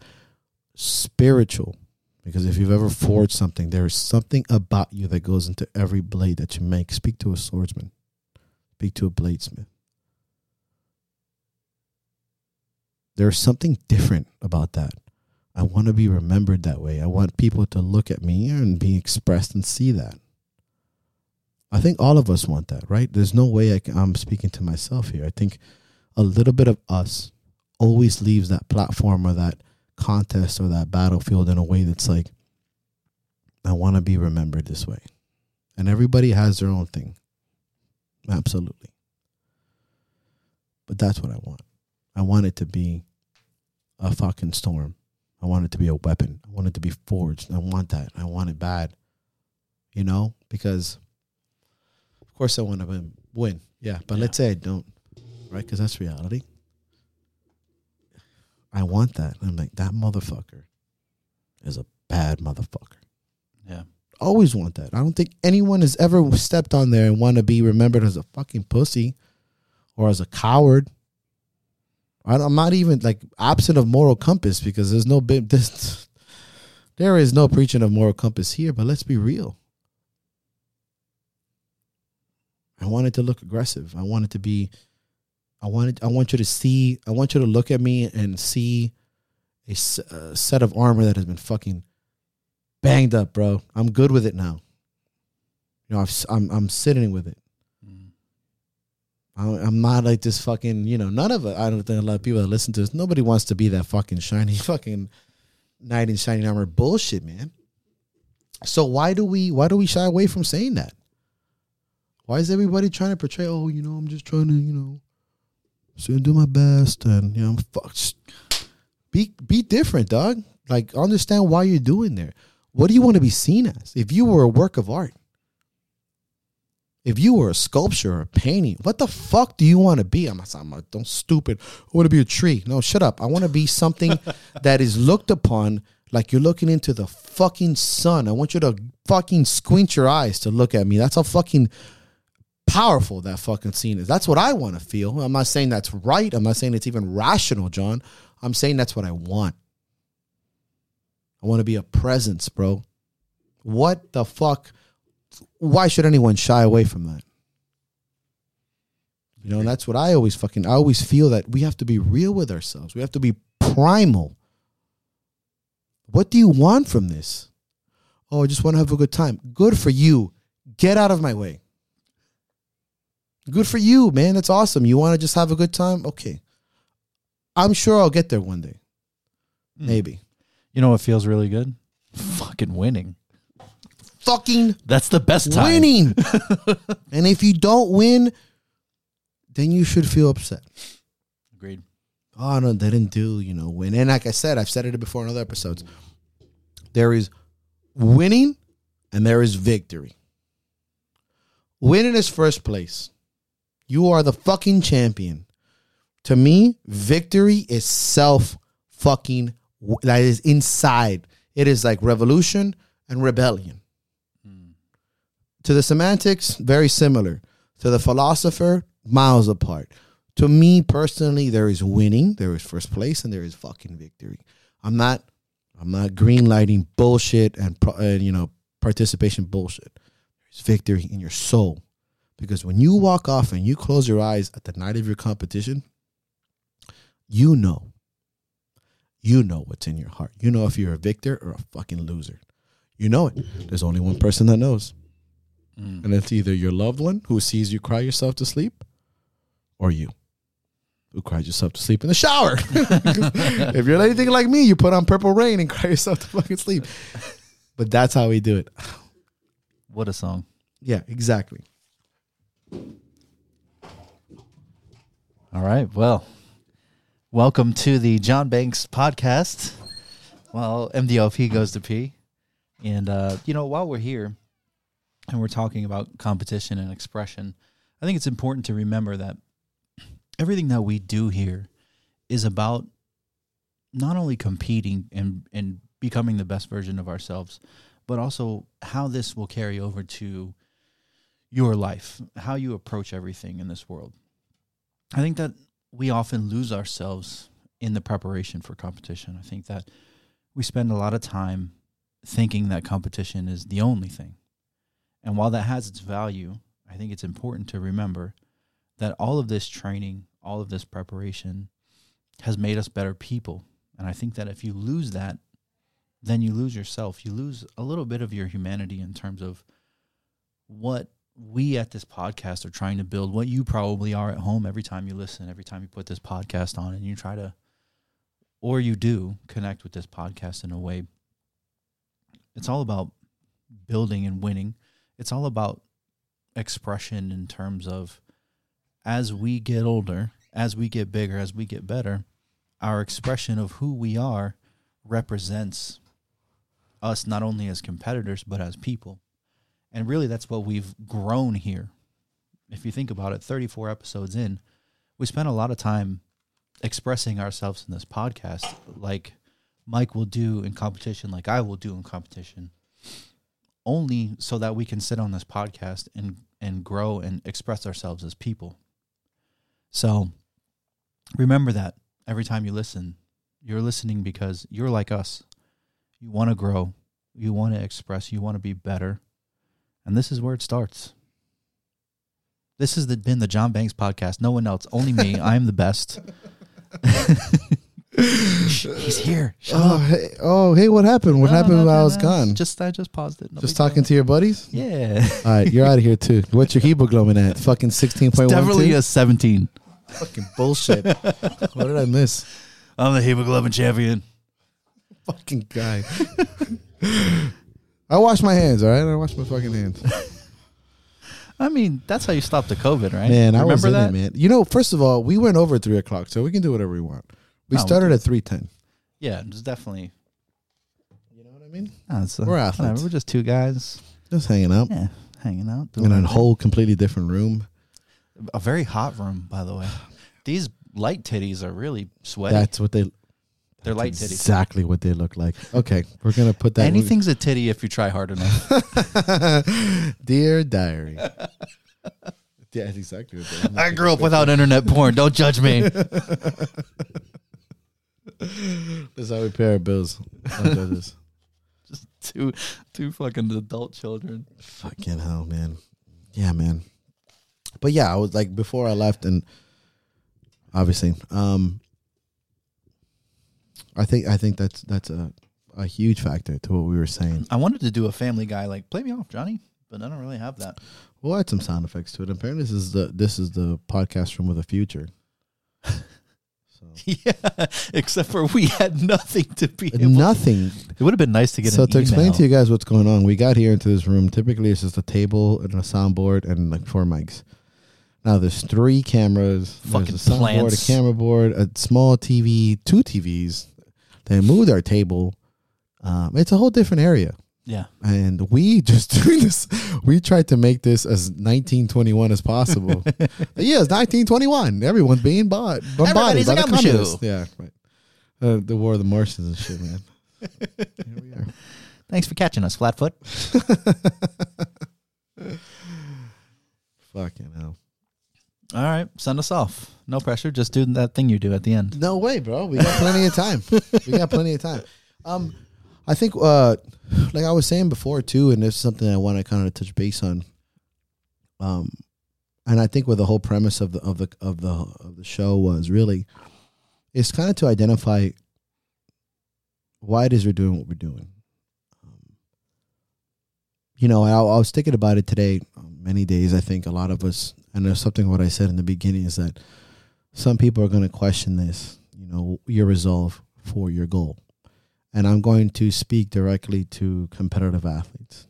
spiritual. Because if you've ever forged something, there is something about you that goes into every blade that you make. Speak to a swordsman, speak to a bladesmith. There's something different about that. I want to be remembered that way. I want people to look at me and be expressed and see that. I think all of us want that, right? There's no way I I'm speaking to myself here. I think a little bit of us always leaves that platform or that contest or that battlefield in a way that's like, I want to be remembered this way. And everybody has their own thing. Absolutely. But that's what I want. I want it to be a fucking storm. I want it to be a weapon. I want it to be forged. I want that. I want it bad. You know? Because, of course, I want to win. Yeah. But Yeah. let's say I don't right? Because that's reality. I want that. I'm like, that motherfucker is a bad motherfucker. Yeah. Always want that. I don't think anyone has ever stepped on there and want to be remembered as a fucking pussy or as a coward. I'm not even like absent of moral compass because there's no big this. There is no preaching of moral compass here, but let's be real. I want it to look aggressive. I want it to be I wanted I want you to see I want you to look at me and see a set of armor that has been fucking banged up, bro. I'm good with it now. You know, I've, I'm I'm sitting with it. Mm. I- I'm not like this fucking. You know, none of it. I don't think a lot of people that listen to this. Nobody wants to be that fucking shiny fucking knight in shining armor bullshit, man. So why do we why do we shy away from saying that? Why is everybody trying to portray? Oh, you know, I'm just trying to, you know, so do my best, and you know, fuck. just Be be different, dog. Like understand why you're doing there. What do you want to be seen as? If you were a work of art, if you were a sculpture or a painting, what the fuck do you want to be? I'm not, I'm not don't stupid. I want to be a tree. No, shut up. I want to be something that is looked upon like you're looking into the fucking sun. I want you to fucking squint your eyes to look at me. That's how fucking powerful that fucking scene is. That's what I want to feel. I'm not saying that's right. I'm not saying it's even rational, John. I'm saying that's what I want. I want to be a presence, bro. What the fuck? Why should anyone shy away from that? You know, and that's what I always fucking I always feel that we have to be real with ourselves. We have to be primal. What do you want from this? Oh, I just want to have a good time. Good for you. Get out of my way. Good for you, man. That's awesome. You want to just have a good time? Okay. I'm sure I'll get there one day. Mm. Maybe. You know what feels really good? Fucking winning. Fucking That's the best time. winning. and if you don't win, then you should feel upset. Agreed. Oh no, they didn't do, you know, win. And like I said, I've said it before in other episodes. There is winning and there is victory. Winning is first place. You are the fucking champion. To me, victory is self fucking that is inside. It is like revolution and rebellion. To the semantics, very similar. To the philosopher, miles apart. To me personally, there is winning, there is first place, and there is fucking victory. I'm not, I'm not green lighting bullshit and, and uh, you know participation bullshit. There's victory in your soul, because when you walk off and you close your eyes at the night of your competition, you know, you know what's in your heart. You know if you're a victor or a fucking loser. You know it. There's only one person that knows. Mm. And it's either your loved one who sees you cry yourself to sleep or you who cried yourself to sleep in the shower. if you're anything like me, you put on purple rain and cry yourself to fucking sleep. But that's how we do it. What a song. Yeah, exactly. All right. Well, welcome to the John Banks podcast. Well, MDLP goes to P. And, uh, you know, while we're here and we're talking about competition and expression, I think it's important to remember that everything that we do here is about not only competing and, and becoming the best version of ourselves, but also how this will carry over to your life, how you approach everything in this world. I think that we often lose ourselves in the preparation for competition. I think that we spend a lot of time thinking that competition is the only thing. And while that has its value, I think it's important to remember that all of this training, all of this preparation has made us better people. And I think that if you lose that, then you lose yourself. You lose a little bit of your humanity in terms of what we at this podcast are trying to build, what you probably are at home every time you listen, every time you put this podcast on and you try to, or you do connect with this podcast in a way. It's all about building and winning. It's all about expression in terms of as we get older, as we get bigger, as we get better, our expression of who we are represents us not only as competitors, but as people. And really, that's what we've grown here. If you think about it, 34 episodes in, we spent a lot of time expressing ourselves in this podcast, like Mike will do in competition, like I will do in competition, only so that we can sit on this podcast and, and grow and express ourselves as people. So remember that every time you listen, you're listening because you're like us. You want to grow, you want to express, you want to be better. And this is where it starts. This has been the John Banks podcast. No one else, only me. I'm the best. He's here. Shut Oh, up. hey, oh, hey, what happened? What No, happened no, while I was no. gone? Just I just paused it. No big talking to your buddies? Yeah. All right, you're out of here too. What's your hemoglobin at? Fucking 16.1. Definitely a 17. fucking bullshit. what did I miss? I'm the hemoglobin champion. Fucking guy. I wash my hands, all right? I wash my fucking hands. I mean, that's how you stop the COVID, right? Man, I Remember that? it, man. You know, first of all, we went over three o'clock, so we can do whatever we want. We No, we started at three ten. Yeah, it's definitely. You know what I mean, Ah, it's, uh, We're whatever, athletes. We're just two guys. just hanging out Yeah, hanging out. doing in a whole completely different room. A very hot room, by the way. These light titties are really sweaty. That's what they. They're light titties. Exactly what they look like. Okay, we're gonna put that. Anything's a titty if you try hard enough. Dear diary. yeah, that's exactly what I grew up without internet porn. Don't judge me. That's how we pay our bills. Don't judge us. Just two, two fucking adult children. Fucking hell, man. Yeah, man. But yeah, I was like before I left, and obviously, um, I think I think that's that's a a huge factor to what we were saying. I wanted to do a Family Guy like play me off, Johnny, but I don't really have that. We'll add some sound effects to it. Apparently, this is the this is the podcast room of the future. So yeah, except for we had nothing to be. Able nothing. It would have been nice to get. So to explain to you guys what's going on, we got here into this room. Typically, it's just a table and a soundboard and like four mics. Now there's three cameras. Fucking there's a soundboard, plants. a camera board, a small TV, two TVs. They moved our table. Um, it's a whole different area, yeah, and we just doing this. We tried to make this as 1921 as possible. Yeah, it's 1921. Everyone's being bought, bombarded Everybody's by the communists. Yeah, right. Uh, the War of the Martians and shit, man. Here we are. thanks for catching us, Flatfoot. Fucking hell. All right, send us off. No pressure. Just do that thing you do at the end. No way, bro. We got plenty of time. We got plenty of time. Um, I think, uh, like I was saying before too, and this is something I want to kind of touch base on. Um, and I think with the whole premise of the of the of the of the show was really, it's kind of to identify why it is we're doing what we're doing. Um, you know, I, I was thinking about it today. Many days, I think a lot of us, and there's something what I said in the beginning is that some people are going to question this, you know, your resolve for your goal. And I'm going to speak directly to competitive athletes.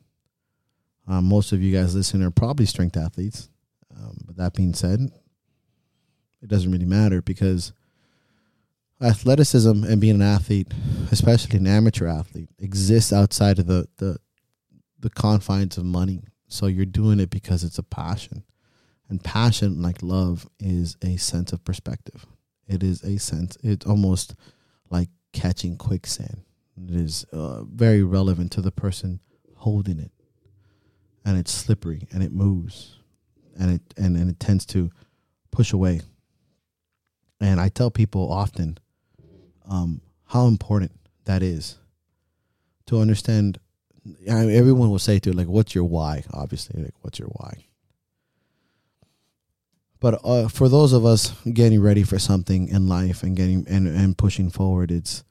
Um, most of you guys listening are probably strength athletes. Um, but that being said, it doesn't really matter because athleticism and being an athlete, especially an amateur athlete, exists outside of the, the, the confines of money. So you're doing it because it's a passion. And passion, like love, is a sense of perspective. It is a sense, it's almost like catching quicksand. It is uh, very relevant to the person holding it. And it's slippery and it moves and it and, and it tends to push away. And I tell people often um, how important that is to understand. I mean, everyone will say to it, like, what's your why? Obviously, like, what's your why? But uh, for those of us getting ready for something in life and getting and, and pushing forward, it's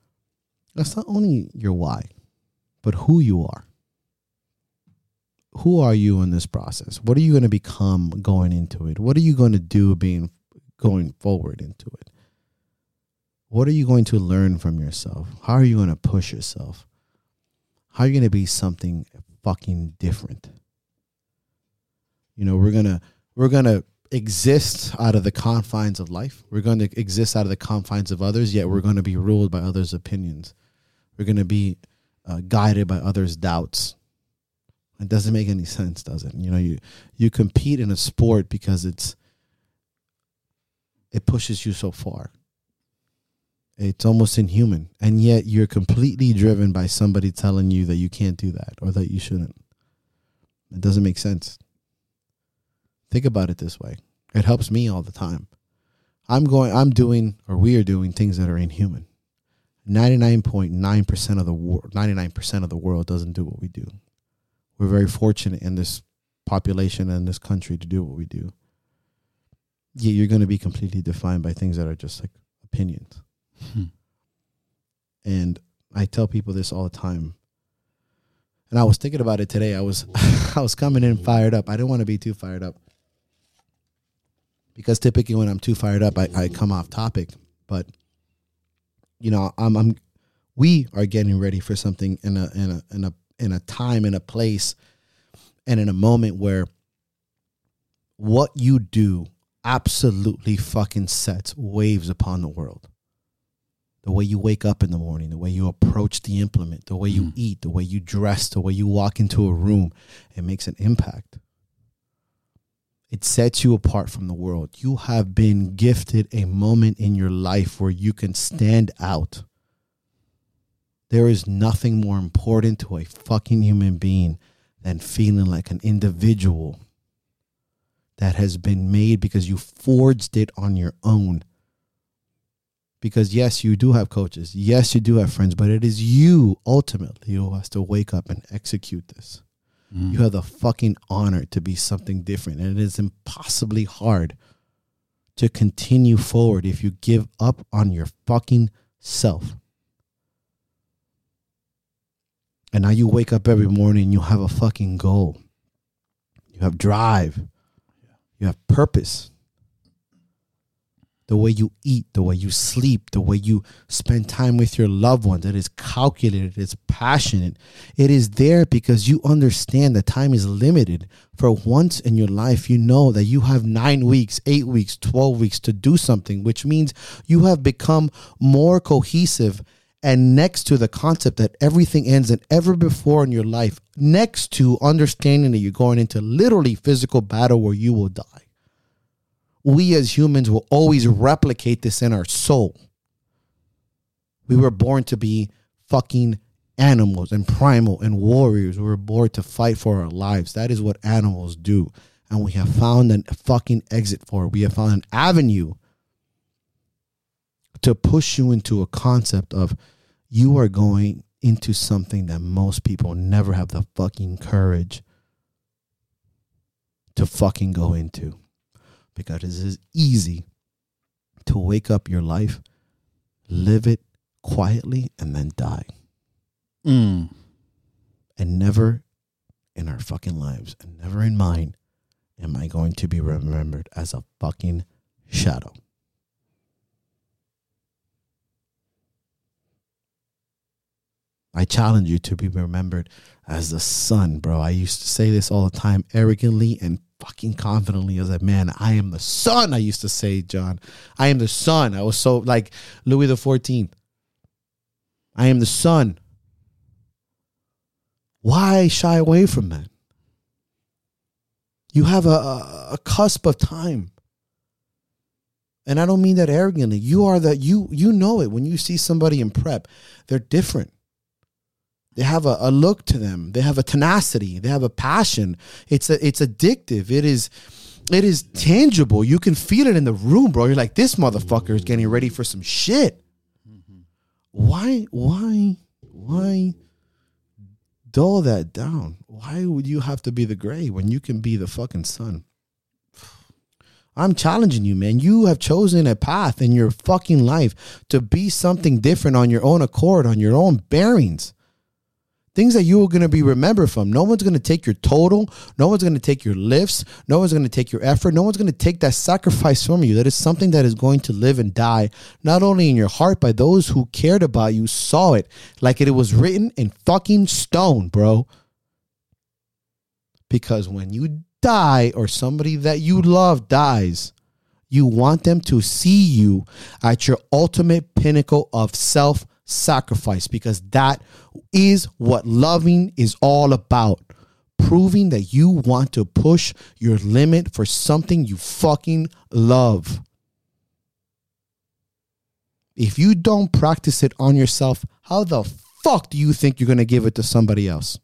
that's not only your why, but who you are. Who are you in this process? What are you going to become going into it? What are you going to do being going forward into it? What are you going to learn from yourself? How are you going to push yourself? How are you going to be something fucking different? You know, we're going to we're going to exist out of the confines of life. We're going to exist out of the confines of others, yet we're going to be ruled by others' opinions. We're going to be uh, guided by others' doubts. It doesn't make any sense, does it? You know, you you compete in a sport because it's it pushes you so far. It's almost inhuman, and yet you're completely driven by somebody telling you that you can't do that or that you shouldn't. It doesn't make sense. Think about it this way. It helps me all the time. I'm going I'm doing or we are doing things that are inhuman. 99.9% of the wor- 99% of the world doesn't do what we do. We're very fortunate in this population and this country to do what we do. Yet you're going to be completely defined by things that are just like opinions. Hmm. And I tell people this all the time. And I was thinking about it today. I was I was coming in fired up. I didn't want to be too fired up. Because typically when I'm too fired up, I, I come off topic. But you know, I'm I'm we are getting ready for something in a in a in a in a time in a place and in a moment where what you do absolutely fucking sets waves upon the world. the way you wake up in the morning, the way you approach the implement, the way you mm. eat, the way you dress, the way you walk into a room, it makes an impact. It sets you apart from the world. You have been gifted a moment in your life where you can stand out. There is nothing more important to a fucking human being than feeling like an individual that has been made because you forged it on your own. Because yes, you do have coaches. Yes, you do have friends, but it is you ultimately who has to wake up and execute this. Mm. You have the fucking honor to be something different. And it is impossibly hard to continue forward if you give up on your fucking self. And now you wake up every morning you have a fucking goal. You have drive. You have purpose. The way you eat, the way you sleep, the way you spend time with your loved ones, it is calculated, it's passionate. It is there because you understand that time is limited. For once in your life, you know that you have nine weeks, eight weeks, 12 weeks to do something, which means you have become more cohesive and next to the concept that everything ends than ever before in your life, next to understanding that you're going into literally physical battle where you will die. We as humans will always replicate this in our soul. We were born to be fucking animals and primal and warriors. We were born to fight for our lives. That is what animals do. And we have found a fucking exit for it. We have found an avenue to push you into a concept of you are going into something that most people never have the fucking courage to fucking go into because it is easy to wake up your life, live it quietly, and then die. Mm. And never in our fucking lives, and never in mine, am I going to be remembered as a fucking shadow. I challenge you to be remembered as the sun, bro. I used to say this all the time, arrogantly and fucking confidently. I was like, man, I am the sun. I used to say, John, I am the sun. I was so like Louis the Fourteenth. I am the sun. Why shy away from that? You have a, a, a cusp of time. And I don't mean that arrogantly. You are that you you know it when you see somebody in prep. They're different. They have a, a look to them. They have a tenacity. They have a passion. It's a, it's addictive. It is it is tangible. You can feel it in the room, bro. You're like, this motherfucker is getting ready for some shit. Why, why, why dull that down? Why would you have to be the gray when you can be the fucking sun? I'm challenging you, man. You have chosen a path in your fucking life to be something different on your own accord, on your own bearings things that you are going to be remembered from. No one's going to take your total. No one's going to take your lifts. No one's going to take your effort. No one's going to take that sacrifice from you. That is something that is going to live and die, not only in your heart, but those who cared about you saw it like it was written in fucking stone, bro. Because when you die or somebody that you love dies, you want them to see you at your ultimate pinnacle of self sacrifice because that is what loving is all about. Proving that you want to push your limit for something you fucking love. If you don't practice it on yourself, how the fuck do you think you're going to give it to somebody else?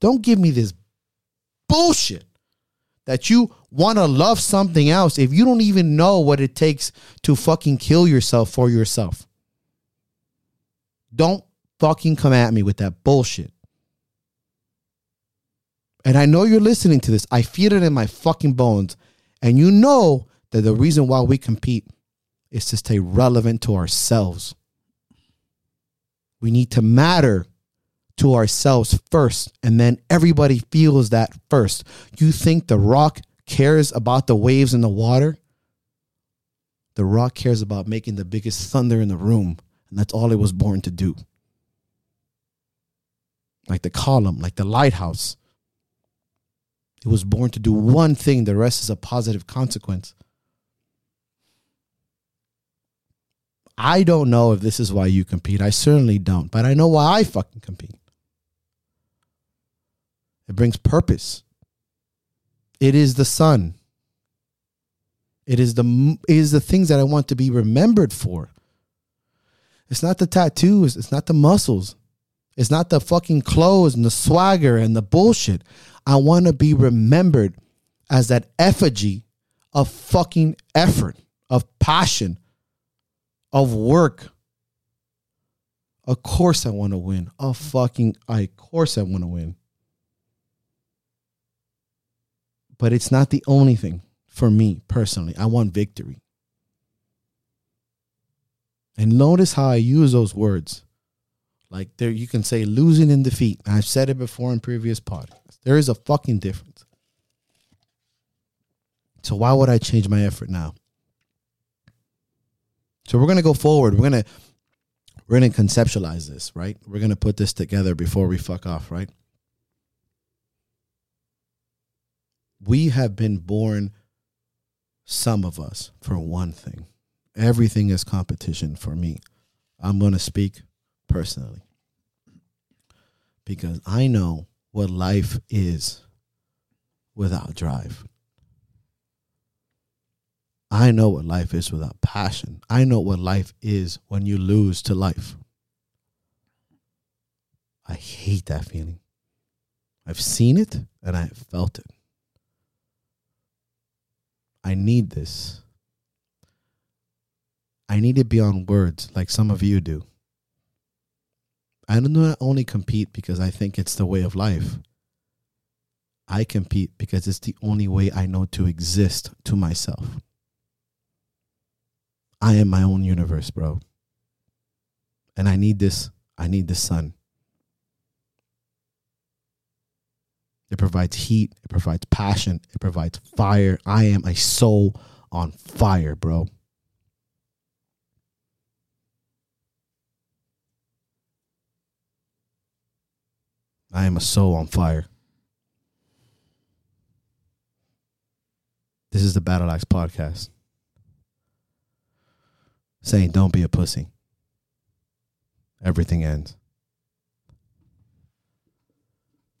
Don't give me this bullshit that you want to love something else if you don't even know what it takes to fucking kill yourself for yourself. Don't fucking come at me with that bullshit. And I know you're listening to this. I feel it in my fucking bones. And you know that the reason why we compete is to stay relevant to ourselves. We need to matter to ourselves first, and then everybody feels that first. You think The Rock cares about the waves in the water? The Rock cares about making the biggest thunder in the room and that's all it was born to do. Like the column, like the lighthouse. It was born to do one thing, the rest is a positive consequence. I don't know if this is why you compete. I certainly don't, but I know why I fucking compete. It brings purpose. It is the sun. It is the it is the things that I want to be remembered for. It's not the tattoos, it's not the muscles. It's not the fucking clothes and the swagger and the bullshit. I want to be remembered as that effigy of fucking effort, of passion, of work. Of course I want to win. Of fucking I of course I want to win. But it's not the only thing for me personally. I want victory. And notice how I use those words. Like there you can say losing in defeat. I've said it before in previous podcasts. There is a fucking difference. So why would I change my effort now? So we're gonna go forward. We're gonna we're gonna conceptualize this, right? We're gonna put this together before we fuck off, right? We have been born, some of us, for one thing. Everything is competition for me. I'm gonna speak personally because I know what life is without drive. I know what life is without passion. I know what life is when you lose to life. I hate that feeling. I've seen it and I have felt it. I need this. I need it beyond words like some of you do. I do not only compete because I think it's the way of life. I compete because it's the only way I know to exist to myself. I am my own universe, bro. And I need this. I need the sun. It provides heat. It provides passion. It provides fire. I am a soul on fire, bro. I am a soul on fire. This is the Battle Axe podcast. Saying don't be a pussy. Everything ends.